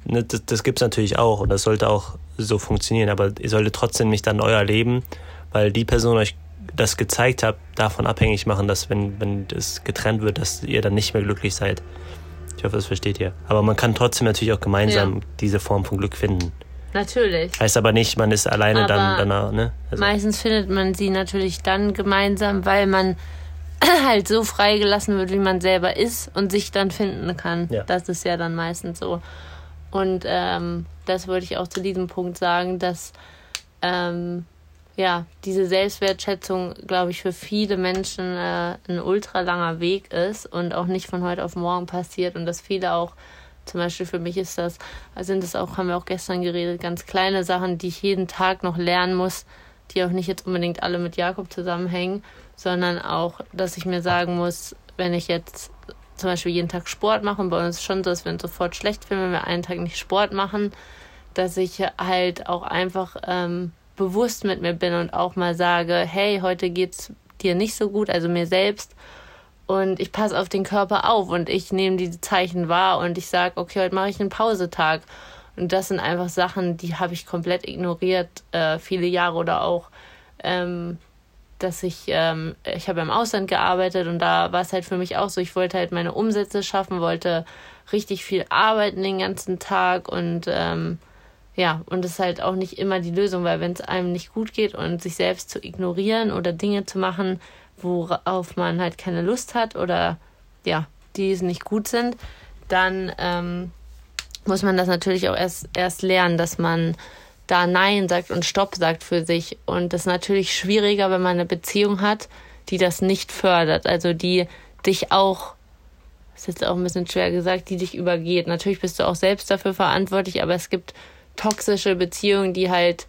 ne, das, das gibt's natürlich auch und das sollte auch so funktionieren, aber ihr solltet trotzdem nicht dann euer Leben, weil die Person euch das gezeigt hat, davon abhängig machen, dass wenn, wenn das getrennt wird, dass ihr dann nicht mehr glücklich seid. Ich hoffe, das versteht ihr. Aber man kann trotzdem natürlich auch gemeinsam Ja. diese Form von Glück finden. Natürlich. Heißt aber nicht, man ist alleine dann Aber danach, ne? Also, Meistens findet man sie natürlich dann gemeinsam, weil man halt so freigelassen wird, wie man selber ist und sich dann finden kann. Ja. Das ist ja dann meistens so. Und ähm, das wollte ich auch zu diesem Punkt sagen, dass ähm, ja diese Selbstwertschätzung, glaube ich, für viele Menschen äh, ein ultra langer Weg ist und auch nicht von heute auf morgen passiert und dass viele auch zum Beispiel für mich ist das, sind es auch, haben wir auch gestern geredet, ganz kleine Sachen, die ich jeden Tag noch lernen muss, die auch nicht jetzt unbedingt alle mit Jakob zusammenhängen, sondern auch, dass ich mir sagen muss, wenn ich jetzt zum Beispiel jeden Tag Sport mache, und bei uns ist schon so, dass wir uns sofort schlecht fühlen, wenn wir einen Tag nicht Sport machen, dass ich halt auch einfach ähm, bewusst mit mir bin und auch mal sage, hey, heute geht's dir nicht so gut, also mir selbst. Und ich passe auf den Körper auf und ich nehme diese Zeichen wahr und ich sage, okay, heute mache ich einen Pausetag. Und das sind einfach Sachen, die habe ich komplett ignoriert, äh, viele Jahre oder auch, ähm, dass ich, ähm, ich habe im Ausland gearbeitet und da war es halt für mich auch so, ich wollte halt meine Umsätze schaffen, wollte richtig viel arbeiten den ganzen Tag und ähm, ja, und das ist halt auch nicht immer die Lösung, weil wenn es einem nicht gut geht und sich selbst zu ignorieren oder Dinge zu machen, worauf man halt keine Lust hat oder ja, die nicht gut sind, dann ähm, muss man das natürlich auch erst, erst lernen, dass man da Nein sagt und Stopp sagt für sich. Und das ist natürlich schwieriger, wenn man eine Beziehung hat, die das nicht fördert. Also die dich auch, ist jetzt auch ein bisschen schwer gesagt, die dich übergeht. Natürlich bist du auch selbst dafür verantwortlich, aber es gibt toxische Beziehungen, die halt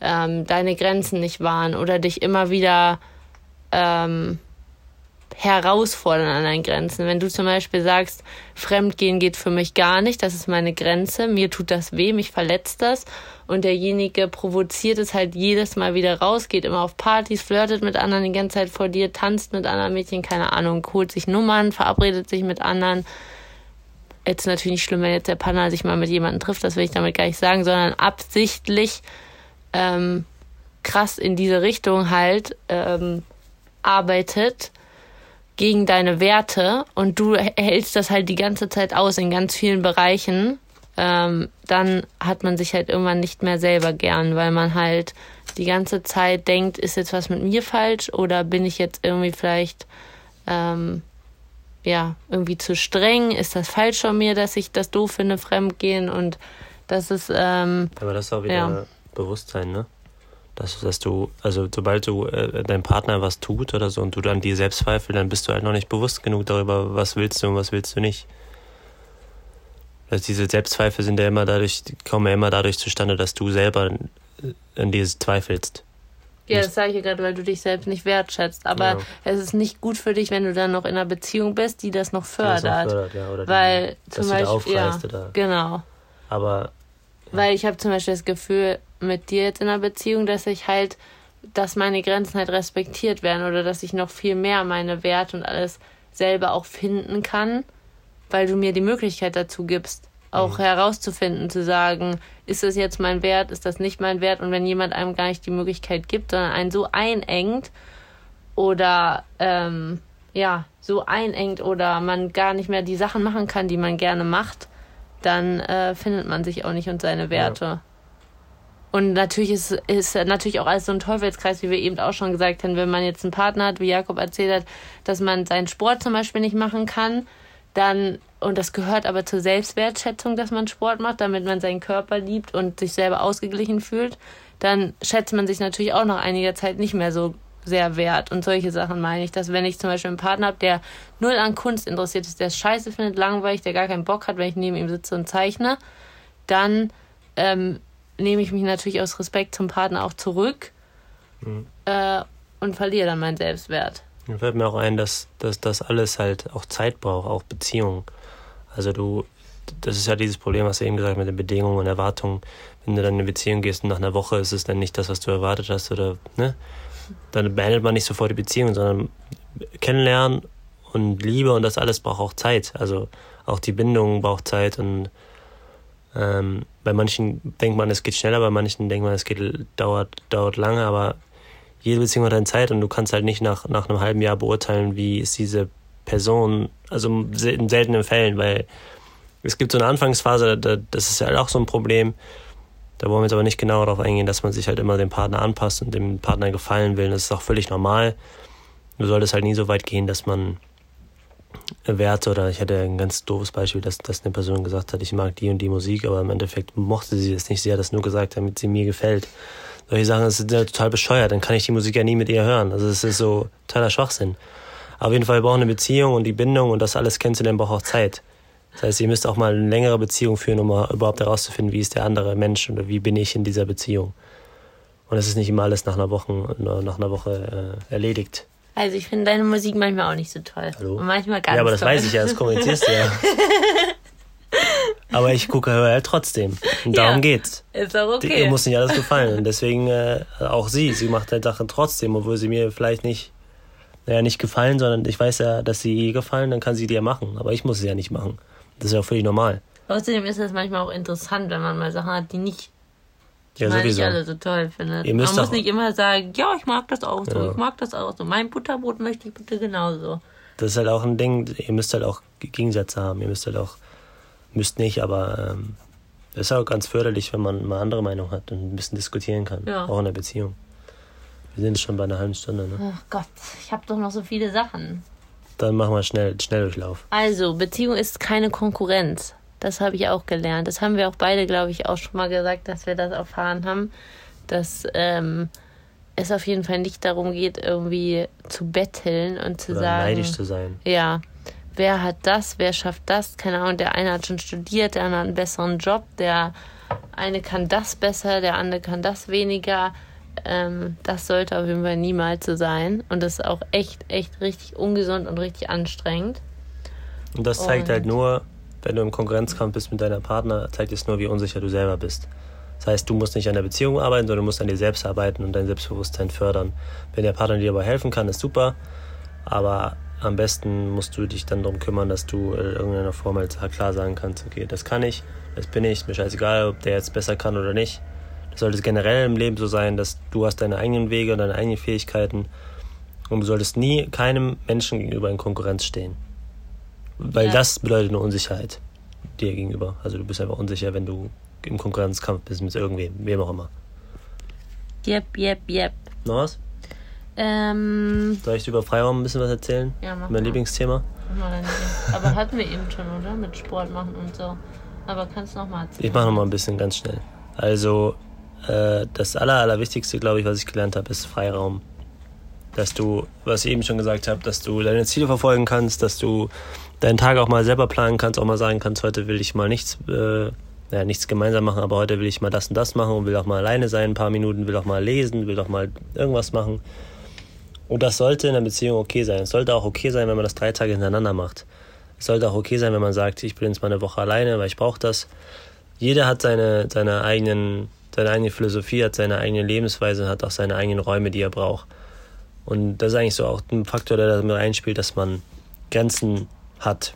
ähm, deine Grenzen nicht wahren oder dich immer wieder ähm, herausfordern an deinen Grenzen. Wenn du zum Beispiel sagst, Fremdgehen geht für mich gar nicht, das ist meine Grenze, mir tut das weh, mich verletzt das und derjenige provoziert es halt jedes Mal wieder raus, geht immer auf Partys, flirtet mit anderen die ganze Zeit vor dir, tanzt mit anderen Mädchen, keine Ahnung, holt sich Nummern, verabredet sich mit anderen. Jetzt natürlich nicht schlimm, wenn jetzt der Partner sich mal mit jemandem trifft, das will ich damit gar nicht sagen, sondern absichtlich ähm, krass in diese Richtung halt ähm, arbeitet gegen deine Werte und du hältst das halt die ganze Zeit aus in ganz vielen Bereichen, ähm, dann hat man sich halt irgendwann nicht mehr selber gern, weil man halt die ganze Zeit denkt, ist jetzt was mit mir falsch oder bin ich jetzt irgendwie vielleicht ähm, ja irgendwie zu streng? Ist das falsch von mir, dass ich das doof finde, fremdgehen und das ist ähm, aber das ist auch wieder ja. Bewusstsein, ne? Dass, dass du, also sobald du äh, dein Partner was tut oder so und du dann die Selbstzweifel, dann bist du halt noch nicht bewusst genug darüber, was willst du und was willst du nicht. Also diese Selbstzweifel sind ja immer dadurch, kommen ja immer dadurch zustande, dass du selber an dir zweifelst. Ja, das sage ich ja gerade, weil du dich selbst nicht wertschätzt. Aber ja. es ist nicht gut für dich, wenn du dann noch in einer Beziehung bist, die das noch fördert. Das noch fördert ja, oder weil die, zum Beispiel, ja, oder, genau. Aber weil ich habe zum Beispiel das Gefühl, mit dir jetzt in einer Beziehung, dass ich halt, dass meine Grenzen halt respektiert werden oder dass ich noch viel mehr meine Werte und alles selber auch finden kann, weil du mir die Möglichkeit dazu gibst, auch mhm. herauszufinden, zu sagen, ist das jetzt mein Wert, ist das nicht mein Wert und wenn jemand einem gar nicht die Möglichkeit gibt, sondern einen so einengt oder ähm, ja, so einengt oder man gar nicht mehr die Sachen machen kann, die man gerne macht, dann äh, findet man sich auch nicht und seine Werte. Ja. Und natürlich ist, ist natürlich auch alles so ein Teufelskreis, wie wir eben auch schon gesagt haben, wenn man jetzt einen Partner hat, wie Jakob erzählt hat, dass man seinen Sport zum Beispiel nicht machen kann, dann, und das gehört aber zur Selbstwertschätzung, dass man Sport macht, damit man seinen Körper liebt und sich selber ausgeglichen fühlt, dann schätzt man sich natürlich auch nach einiger Zeit nicht mehr so sehr wert. Und solche Sachen meine ich, dass wenn ich zum Beispiel einen Partner habe, der null an Kunst interessiert ist, der es scheiße findet, langweilig, der gar keinen Bock hat, wenn ich neben ihm sitze und zeichne, dann ähm, nehme ich mich natürlich aus Respekt zum Partner auch zurück mhm. äh, und verliere dann meinen Selbstwert. Dann fällt mir auch ein, dass, dass das alles halt auch Zeit braucht, auch Beziehungen. Also du, das ist ja dieses Problem, was du eben gesagt hast, mit den Bedingungen und Erwartungen. Wenn du dann in eine Beziehung gehst und nach einer Woche ist es dann nicht das, was du erwartet hast oder, ne? dann beendet man nicht sofort die Beziehung, sondern kennenlernen und Liebe und das alles braucht auch Zeit. Also auch die Bindung braucht Zeit und ähm, bei manchen denkt man, es geht schneller, bei manchen denkt man, es geht, dauert, dauert lange, aber jede Beziehung hat eine Zeit und du kannst halt nicht nach, nach einem halben Jahr beurteilen, wie ist diese Person, also in seltenen Fällen, weil es gibt so eine Anfangsphase, das ist ja halt auch so ein Problem, da wollen wir jetzt aber nicht genau darauf eingehen, dass man sich halt immer dem Partner anpasst und dem Partner gefallen will. Das ist auch völlig normal. Du solltest halt nie so weit gehen, dass man Werte oder ich hatte ein ganz doofes Beispiel, dass, dass eine Person gesagt hat, ich mag die und die Musik, aber im Endeffekt mochte sie es nicht. Sie hat das nur gesagt, damit sie mir gefällt. Solche Sachen ist ja total bescheuert, dann kann ich die Musik ja nie mit ihr hören. Also es ist so totaler Schwachsinn. Auf jeden Fall braucht eine Beziehung und die Bindung und das alles kennenzulernen braucht auch Zeit. Das heißt, ihr müsst auch mal eine längere Beziehung führen, um überhaupt herauszufinden, wie ist der andere Mensch oder wie bin ich in dieser Beziehung. Und es ist nicht immer alles nach einer Woche, nach einer Woche äh, erledigt. Also ich finde deine Musik manchmal auch nicht so toll. Hallo? Und manchmal ganz Ja, aber das toll. weiß ich ja, das kommentierst du ja. aber ich gucke, höre halt trotzdem. Und darum ja, geht's. Ist auch okay. Ihr muss nicht alles gefallen. Und deswegen äh, auch sie, sie macht halt Sachen trotzdem, obwohl sie mir vielleicht nicht, naja, nicht gefallen, sondern ich weiß ja, dass sie ihr gefallen, dann kann sie die ja machen. Aber ich muss sie ja nicht machen. Das ist ja auch völlig normal. Außerdem ist es manchmal auch interessant, wenn man mal Sachen hat, die nicht ja, sowieso. nicht alle so toll findet. man muss nicht immer sagen, ja, ich mag das auch so, ja. ich mag das auch so. Mein Butterbrot möchte ich bitte genauso. Das ist halt auch ein Ding, ihr müsst halt auch Gegensätze haben. Ihr müsst halt auch, müsst nicht, aber ähm, das ist auch ganz förderlich, wenn man mal andere Meinung hat und ein bisschen diskutieren kann. Ja. Auch in der Beziehung. Wir sind schon bei einer halben Stunde, ne? Ach Gott, ich habe doch noch so viele Sachen. Dann machen wir schnell, Schnelldurchlauf. Also, Beziehung ist keine Konkurrenz. Das habe ich auch gelernt. Das haben wir auch beide, glaube ich, auch schon mal gesagt, dass wir das erfahren haben, dass ähm, es auf jeden Fall nicht darum geht, irgendwie zu betteln und zu Oder sagen. neidisch zu sein. Ja. Wer hat das? Wer schafft das? Keine Ahnung. Der eine hat schon studiert, der andere hat einen besseren Job, der eine kann das besser, der andere kann das weniger ähm, das sollte auf jeden Fall niemals so sein. Und das ist auch echt, echt richtig ungesund und richtig anstrengend. Und das zeigt halt und halt nur, wenn du im Konkurrenzkampf bist mit deiner Partner, zeigt es nur, wie unsicher du selber bist. Das heißt, du musst nicht an der Beziehung arbeiten, sondern du musst an dir selbst arbeiten und dein Selbstbewusstsein fördern. Wenn der Partner dir dabei helfen kann, ist super. Aber am besten musst du dich dann darum kümmern, dass du in irgendeiner Form halt klar sagen kannst, okay, das kann ich, das bin ich, mir scheißegal, ob der jetzt besser kann oder nicht. Das sollte generell im Leben so sein, dass du hast deine eigenen Wege und deine eigenen Fähigkeiten und du solltest nie keinem Menschen gegenüber in Konkurrenz stehen. Weil ja. das bedeutet eine Unsicherheit dir gegenüber. Also du bist einfach unsicher, wenn du im Konkurrenzkampf bist mit irgendwem, wem auch immer. Yep, yep, yep. Noch was? Ähm, Soll ich über Freiraum ein bisschen was erzählen? Ja, mach Mein mal. Lieblingsthema? mach aber hatten wir eben schon, oder? Mit Sport machen und so. Aber kannst du noch mal erzählen? Ich mache noch mal ein bisschen ganz schnell. Also, äh, das Aller, Allerwichtigste, glaube ich, was ich gelernt habe, ist Freiraum. Dass du, was ich eben schon gesagt habe, dass du deine Ziele verfolgen kannst, dass du deinen Tag auch mal selber planen kannst, auch mal sagen kannst, heute will ich mal nichts, äh, naja, nichts gemeinsam machen, aber heute will ich mal das und das machen und will auch mal alleine sein, ein paar Minuten, will auch mal lesen, will auch mal irgendwas machen. Und das sollte in einer Beziehung okay sein. Es sollte auch okay sein, wenn man das drei Tage hintereinander macht. Es sollte auch okay sein, wenn man sagt, ich bin jetzt mal eine Woche alleine, weil ich brauche das. Jeder hat seine, seine, eigenen, seine eigene Philosophie, hat seine eigene Lebensweise, hat auch seine eigenen Räume, die er braucht. Und das ist eigentlich so auch ein Faktor, der damit einspielt, dass man Grenzen hat.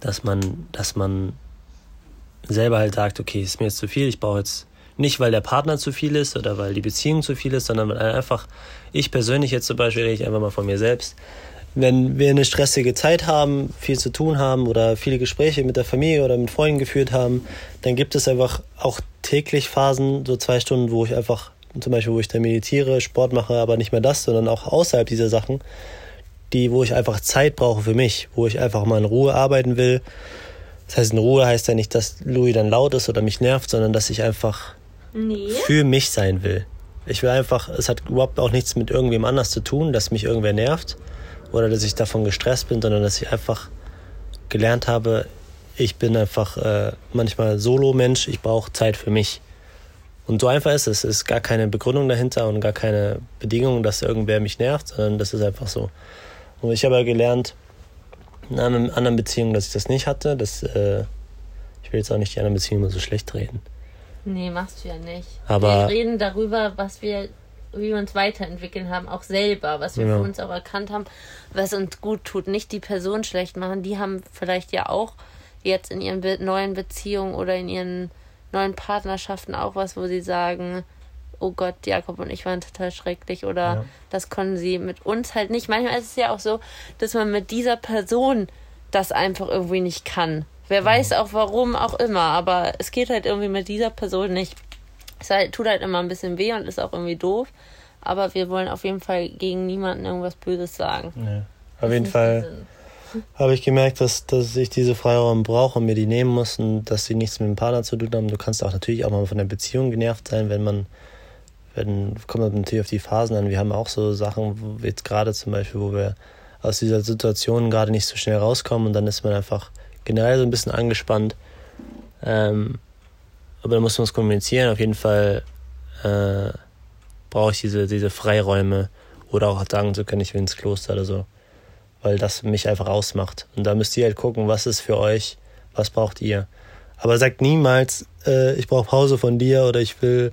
Dass man, dass man selber halt sagt, okay, ist mir jetzt zu viel, ich brauche jetzt nicht, weil der Partner zu viel ist oder weil die Beziehung zu viel ist, sondern weil einfach, ich persönlich jetzt zum Beispiel, rede ich einfach mal von mir selbst, wenn wir eine stressige Zeit haben, viel zu tun haben oder viele Gespräche mit der Familie oder mit Freunden geführt haben, dann gibt es einfach auch täglich Phasen, so zwei Stunden, wo ich einfach, zum Beispiel, wo ich dann meditiere, Sport mache, aber nicht mehr das, sondern auch außerhalb dieser Sachen, die, wo ich einfach Zeit brauche für mich, wo ich einfach mal in Ruhe arbeiten will. Das heißt, in Ruhe heißt ja nicht, dass Louis dann laut ist oder mich nervt, sondern dass ich einfach Nee. für mich sein will. Ich will einfach, es hat überhaupt auch nichts mit irgendwem anders zu tun, dass mich irgendwer nervt oder dass ich davon gestresst bin, sondern dass ich einfach gelernt habe, ich bin einfach äh, manchmal Solo-Mensch, ich brauche Zeit für mich. Und so einfach ist es. Es ist gar keine Begründung dahinter und gar keine Bedingung, dass irgendwer mich nervt, sondern das ist einfach so. Und ich habe ja gelernt, in anderen anderen Beziehungen, dass ich das nicht hatte. Das, äh, ich will jetzt auch nicht die anderen Beziehungen immer so schlecht reden. Nee, machst du ja nicht. Aber- wir reden darüber, was wir, wie wir uns weiterentwickeln haben, auch selber, was wir Ja. für uns auch erkannt haben, was uns gut tut. Nicht die Person schlecht machen. Die haben vielleicht ja auch jetzt in ihren neuen Beziehungen oder in ihren neuen Partnerschaften auch was, wo sie sagen, oh Gott, Jakob und ich waren total schrecklich oder Ja. das konnten sie mit uns halt nicht. Manchmal ist es ja auch so, dass man mit dieser Person das einfach irgendwie nicht kann. Wer weiß auch warum auch immer, aber es geht halt irgendwie mit dieser Person nicht. Es halt, tut halt immer ein bisschen weh und ist auch irgendwie doof, aber wir wollen auf jeden Fall gegen niemanden irgendwas Böses sagen. Ja. Auf jeden Fall habe ich gemerkt, dass, dass ich diese Freiräume brauche und mir die nehmen muss und dass sie nichts mit dem Partner zu tun haben. Du kannst auch natürlich auch mal von der Beziehung genervt sein, wenn man, wenn, kommt natürlich auf die Phasen an. Wir haben auch so Sachen, wo jetzt gerade zum Beispiel, wo wir aus dieser Situation gerade nicht so schnell rauskommen und dann ist man einfach generell so ein bisschen angespannt. Ähm, aber da muss man es kommunizieren. Auf jeden Fall äh, brauche ich diese, diese Freiräume oder auch sagen zu können, ich will ins Kloster oder so weil das mich einfach ausmacht. Und da müsst ihr halt gucken, was ist für euch, was braucht ihr. Aber sagt niemals, äh, ich brauche Pause von dir oder ich will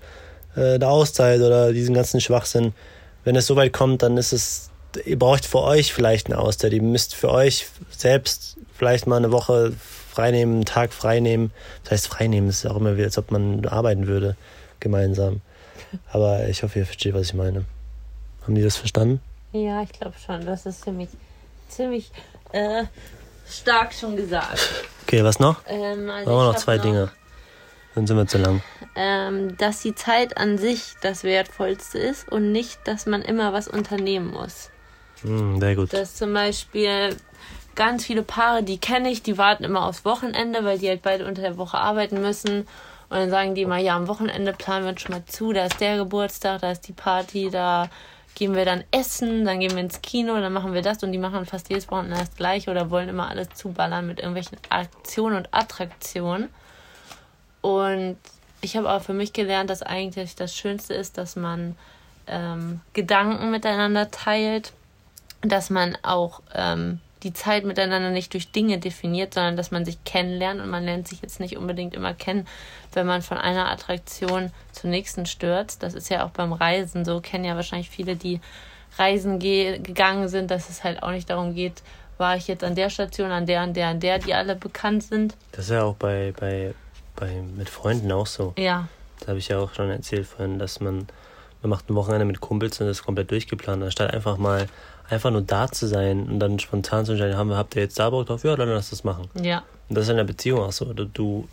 äh, eine Auszeit oder diesen ganzen Schwachsinn. Wenn es so weit kommt, dann ist es, ihr braucht für euch vielleicht eine Auszeit. Ihr müsst für euch selbst vielleicht mal eine Woche freinehmen, einen Tag freinehmen. Das heißt, freinehmen ist auch immer wie, als ob man arbeiten würde, gemeinsam. Aber ich hoffe, ihr versteht, was ich meine. Haben die das verstanden? Ja, ich glaube schon. Das ist ziemlich, ziemlich äh, stark schon gesagt. Okay, was noch? Ähm, also Brauchen wir noch zwei Dinge. Dann sind wir zu lang. ähm, dass die Zeit an sich das Wertvollste ist und nicht, dass man immer was unternehmen muss. Hm, sehr gut. Dass zum Beispiel ganz viele Paare, die kenne ich, die warten immer aufs Wochenende, weil die halt beide unter der Woche arbeiten müssen. Und dann sagen die mal, ja, am Wochenende planen wir uns schon mal zu, da ist der Geburtstag, da ist die Party, da gehen wir dann essen, dann gehen wir ins Kino, dann machen wir das und die machen fast jedes Wochenende das gleiche oder wollen immer alles zuballern mit irgendwelchen Aktionen und Attraktionen. Und ich habe auch für mich gelernt, dass eigentlich das Schönste ist, dass man ähm, Gedanken miteinander teilt, dass man auch ähm, die Zeit miteinander nicht durch Dinge definiert, sondern dass man sich kennenlernt und man lernt sich jetzt nicht unbedingt immer kennen, wenn man von einer Attraktion zur nächsten stürzt. Das ist ja auch beim Reisen so, kennen ja wahrscheinlich viele, die reisen ge gegangen sind, dass es halt auch nicht darum geht, war ich jetzt an der Station, an der, an der, an der, die alle bekannt sind. Das ist ja auch bei, bei, bei mit Freunden auch so. Ja, Das habe ich ja auch schon erzählt vorhin, dass man, man macht ein Wochenende mit Kumpels und das ist komplett durchgeplant, anstatt einfach mal einfach nur da zu sein und dann spontan zu entscheiden, haben wir, habt ihr jetzt da Bock drauf? Ja, dann lass das machen. ja, Und das ist in der Beziehung auch so. Du, du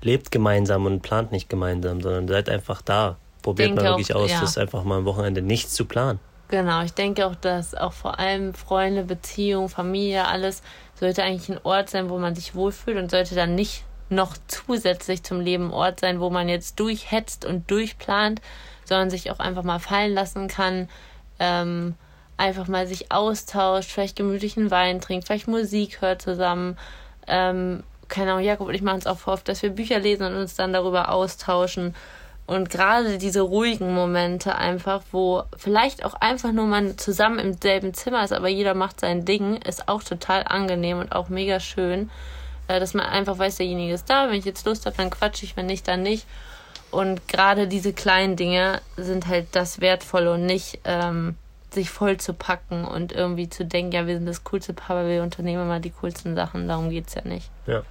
lebt gemeinsam und plant nicht gemeinsam, sondern seid einfach da. probiert mal wirklich auch, aus, ja. das einfach mal am Wochenende nichts zu planen. Genau, ich denke auch, dass auch vor allem Freunde, Beziehung, Familie, alles sollte eigentlich ein Ort sein, wo man sich wohlfühlt und sollte dann nicht noch zusätzlich zum Leben Ort sein, wo man jetzt durchhetzt und durchplant, sondern sich auch einfach mal fallen lassen kann, ähm, einfach mal sich austauscht, vielleicht gemütlichen Wein trinkt, vielleicht Musik hört zusammen. Ähm, keine Ahnung, Jakob und ich machen es auch oft, dass wir Bücher lesen und uns dann darüber austauschen. Und gerade diese ruhigen Momente einfach, wo vielleicht auch einfach nur man zusammen im selben Zimmer ist, aber jeder macht sein Ding, ist auch total angenehm und auch mega schön. Äh, dass man einfach weiß, derjenige ist da, wenn ich jetzt Lust habe, dann quatsche ich, wenn nicht, dann nicht. Und gerade diese kleinen Dinge sind halt das Wertvolle und nicht ähm, sich voll zu packen und irgendwie zu denken, ja, wir sind das coolste Paar, weil wir unternehmen immer die coolsten Sachen. Darum geht es ja nicht. Ja.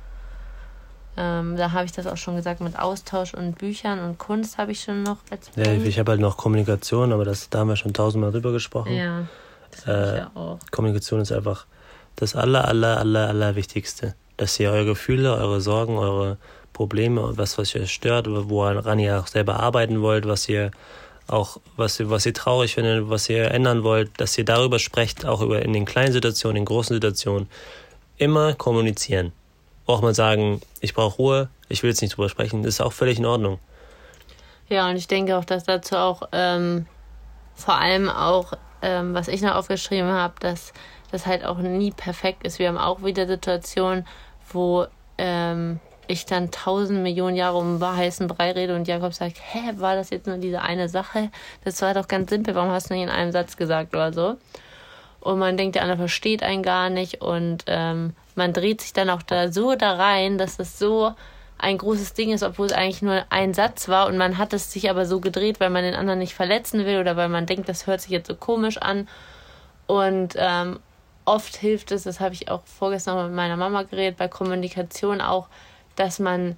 Ähm, da habe ich das auch schon gesagt mit Austausch und Büchern und Kunst habe ich schon noch. Ja, ich habe halt noch Kommunikation, aber das, da haben wir schon tausendmal drüber gesprochen. Ja, das äh, ich ja auch. Kommunikation ist einfach das aller, aller, aller, aller Wichtigste dass ihr eure Gefühle, eure Sorgen, eure Probleme, was, was euch stört, woran ihr auch selber arbeiten wollt, was ihr auch, was ihr, was ihr traurig findet, was ihr ändern wollt, dass ihr darüber sprecht, auch über in den kleinen Situationen, in großen Situationen. Immer kommunizieren. Auch mal sagen, ich brauche Ruhe, ich will jetzt nicht drüber sprechen, das ist auch völlig in Ordnung. Ja, und ich denke auch, dass dazu auch ähm, vor allem auch, ähm, was ich noch aufgeschrieben habe, dass das halt auch nie perfekt ist. Wir haben auch wieder Situationen, wo ähm, ich dann tausend Millionen Jahre um heißen Brei rede und Jakob sagt, hä, war das jetzt nur diese eine Sache? Das war doch ganz simpel, warum hast du nicht in einem Satz gesagt oder so? Und man denkt, der andere versteht einen gar nicht und ähm, man dreht sich dann auch da so da rein, dass es so ein großes Ding ist, obwohl es eigentlich nur ein Satz war und man hat es sich aber so gedreht, weil man den anderen nicht verletzen will oder weil man denkt, das hört sich jetzt so komisch an. Und ähm, oft hilft es, das habe ich auch vorgestern mal mit meiner Mama geredet, bei Kommunikation auch, dass man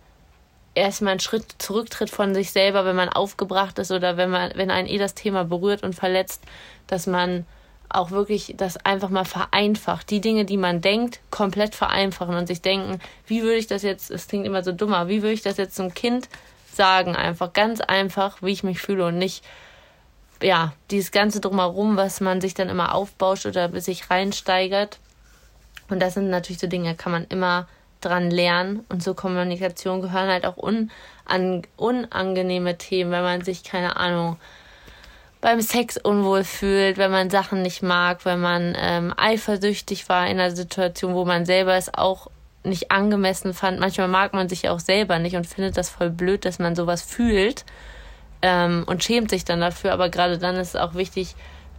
erstmal einen Schritt zurücktritt von sich selber, wenn man aufgebracht ist oder wenn man, wenn einen eh das Thema berührt und verletzt, dass man auch wirklich das einfach mal vereinfacht. Die Dinge, die man denkt, komplett vereinfachen und sich denken, wie würde ich das jetzt, es klingt immer so dummer, wie würde ich das jetzt zum Kind sagen, einfach ganz einfach, wie ich mich fühle und nicht, ja, dieses ganze Drumherum, was man sich dann immer aufbauscht oder sich reinsteigert. Und das sind natürlich so Dinge, kann man immer dran lernen. Und zur Kommunikation gehören halt auch unan unangenehme Themen, wenn man sich, keine Ahnung, beim Sex unwohl fühlt, wenn man Sachen nicht mag, wenn man ähm, eifersüchtig war in einer Situation, wo man selber es auch nicht angemessen fand. Manchmal mag man sich auch selber nicht und findet das voll blöd, dass man sowas fühlt ähm, und schämt sich dann dafür. Aber gerade dann ist es auch wichtig,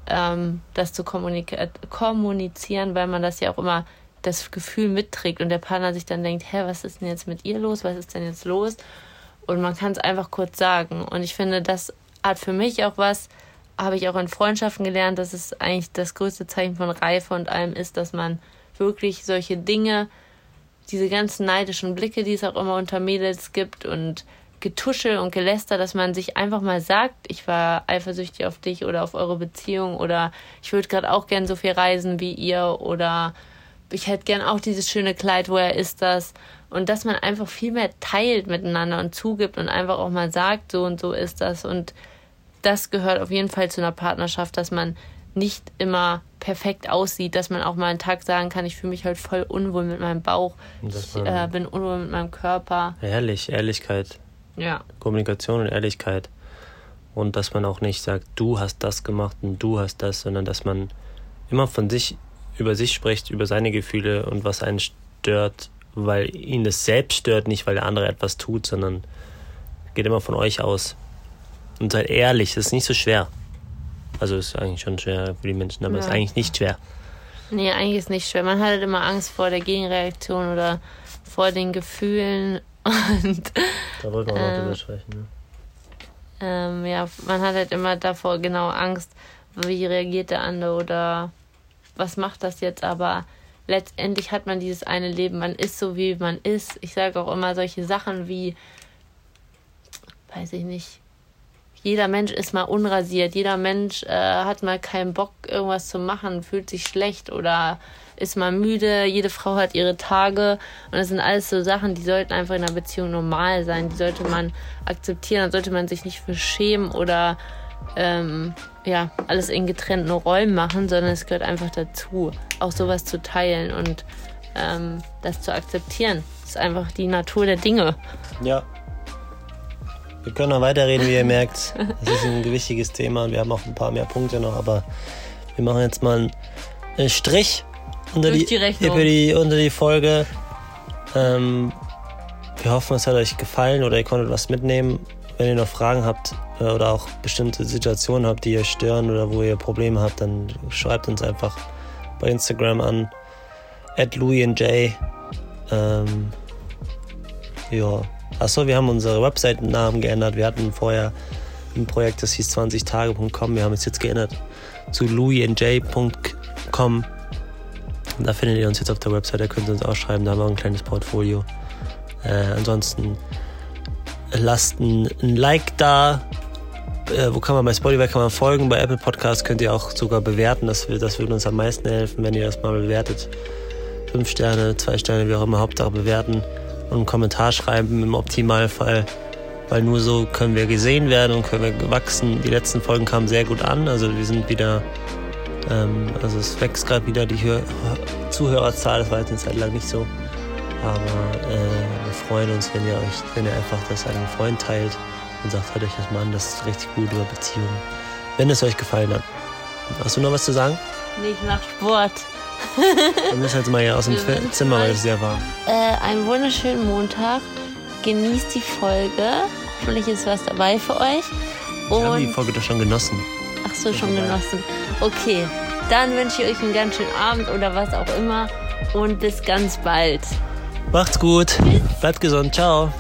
ähm, das zu kommunizieren, weil man das ja auch immer das Gefühl mitträgt und der Partner sich dann denkt, hä, was ist denn jetzt mit ihr los? Was ist denn jetzt los? Und man kann es einfach kurz sagen. Und ich finde, das hat für mich auch was, habe ich auch in Freundschaften gelernt, dass es eigentlich das größte Zeichen von Reife und allem ist, dass man wirklich solche Dinge, diese ganzen neidischen Blicke, die es auch immer unter Mädels gibt und Getuschel und Geläster, dass man sich einfach mal sagt, ich war eifersüchtig auf dich oder auf eure Beziehung oder ich würde gerade auch gern so viel reisen wie ihr oder ich hätte gern auch dieses schöne Kleid, woher ist das? Und dass man einfach viel mehr teilt miteinander und zugibt und einfach auch mal sagt, so und so ist das. Und das gehört auf jeden Fall zu einer Partnerschaft, dass man nicht immer perfekt aussieht, dass man auch mal einen Tag sagen kann, ich fühle mich halt voll unwohl mit meinem Bauch, ich äh, bin unwohl mit meinem Körper. Ehrlich, Ehrlichkeit. Ja. Kommunikation und Ehrlichkeit. Und dass man auch nicht sagt, du hast das gemacht und du hast das, sondern dass man immer von sich, über sich spricht, über seine Gefühle und was einen stört, weil ihn das selbst stört, nicht weil der andere etwas tut, sondern geht immer von euch aus. Und seid ehrlich, das ist nicht so schwer. Also ist eigentlich schon schwer für die Menschen, aber ja. ist eigentlich nicht schwer. Nee, eigentlich ist nicht schwer. Man hat halt immer Angst vor der Gegenreaktion oder vor den Gefühlen und, da wollten wir auch ähm, drüber sprechen, ne? Ähm, ja, man hat halt immer davor genau Angst, wie reagiert der andere oder was macht das jetzt, aber letztendlich hat man dieses eine Leben, man ist so, wie man ist. Ich sage auch immer solche Sachen wie, weiß ich nicht, jeder Mensch ist mal unrasiert, jeder Mensch äh, hat mal keinen Bock, irgendwas zu machen, fühlt sich schlecht oder ist mal müde, jede Frau hat ihre Tage und das sind alles so Sachen, die sollten einfach in einer Beziehung normal sein, die sollte man akzeptieren, da sollte man sich nicht für schämen oder ähm, ja, alles in getrennten Räumen machen, sondern es gehört einfach dazu, auch sowas zu teilen und ähm, das zu akzeptieren. Das ist einfach die Natur der Dinge. Ja. Wir können noch weiterreden, wie ihr merkt. Das ist ein gewichtiges Thema und wir haben auch ein paar mehr Punkte noch, aber wir machen jetzt mal einen Strich unter die, die die, unter die Folge. Ähm, wir hoffen, es hat euch gefallen oder ihr konntet was mitnehmen. Wenn ihr noch Fragen habt äh, oder auch bestimmte Situationen habt, die euch stören oder wo ihr Probleme habt, dann schreibt uns einfach bei Instagram an at louisandj. Ähm, ja. Achso, wir haben unsere Webseitennamen geändert. Wir hatten vorher ein Projekt, das hieß 20tage.com. Wir haben es jetzt geändert zu louisandj.com. Da findet ihr uns jetzt auf der Website, da könnt ihr uns auch schreiben, da haben wir ein kleines Portfolio. Äh, ansonsten lasst ein, ein Like da. Äh, wo kann man bei Spotify kann man folgen, bei Apple Podcasts könnt ihr auch sogar bewerten. Das, das würde uns am meisten helfen, wenn ihr das mal bewertet. Fünf Sterne, zwei Sterne, wie auch immer, Hauptsache bewerten und einen Kommentar schreiben im Optimalfall. Weil nur so können wir gesehen werden und können wir wachsen. Die letzten Folgen kamen sehr gut an, also wir sind wieder ähm, also es wächst gerade wieder die Hör Zuhörerzahl, das war jetzt eine Zeit lang nicht so. Aber äh, wir freuen uns, wenn ihr euch, wenn ihr einfach das an einen Freund teilt und sagt, hört euch das mal an, das ist richtig gut über Beziehungen. Wenn es euch gefallen hat. Hast du noch was zu sagen? Nee, ich mach Sport. Dann müssen jetzt mal hier aus dem Zimmer, weil es sehr warm. Äh, einen wunderschönen Montag. Genießt die Folge. Hoffentlich ist was dabei für euch. Und ich habe die Folge doch schon genossen. Ach so, schon genossen. Okay, dann wünsche ich euch einen ganz schönen Abend oder was auch immer und bis ganz bald. Macht's gut. Bleibt gesund. Ciao.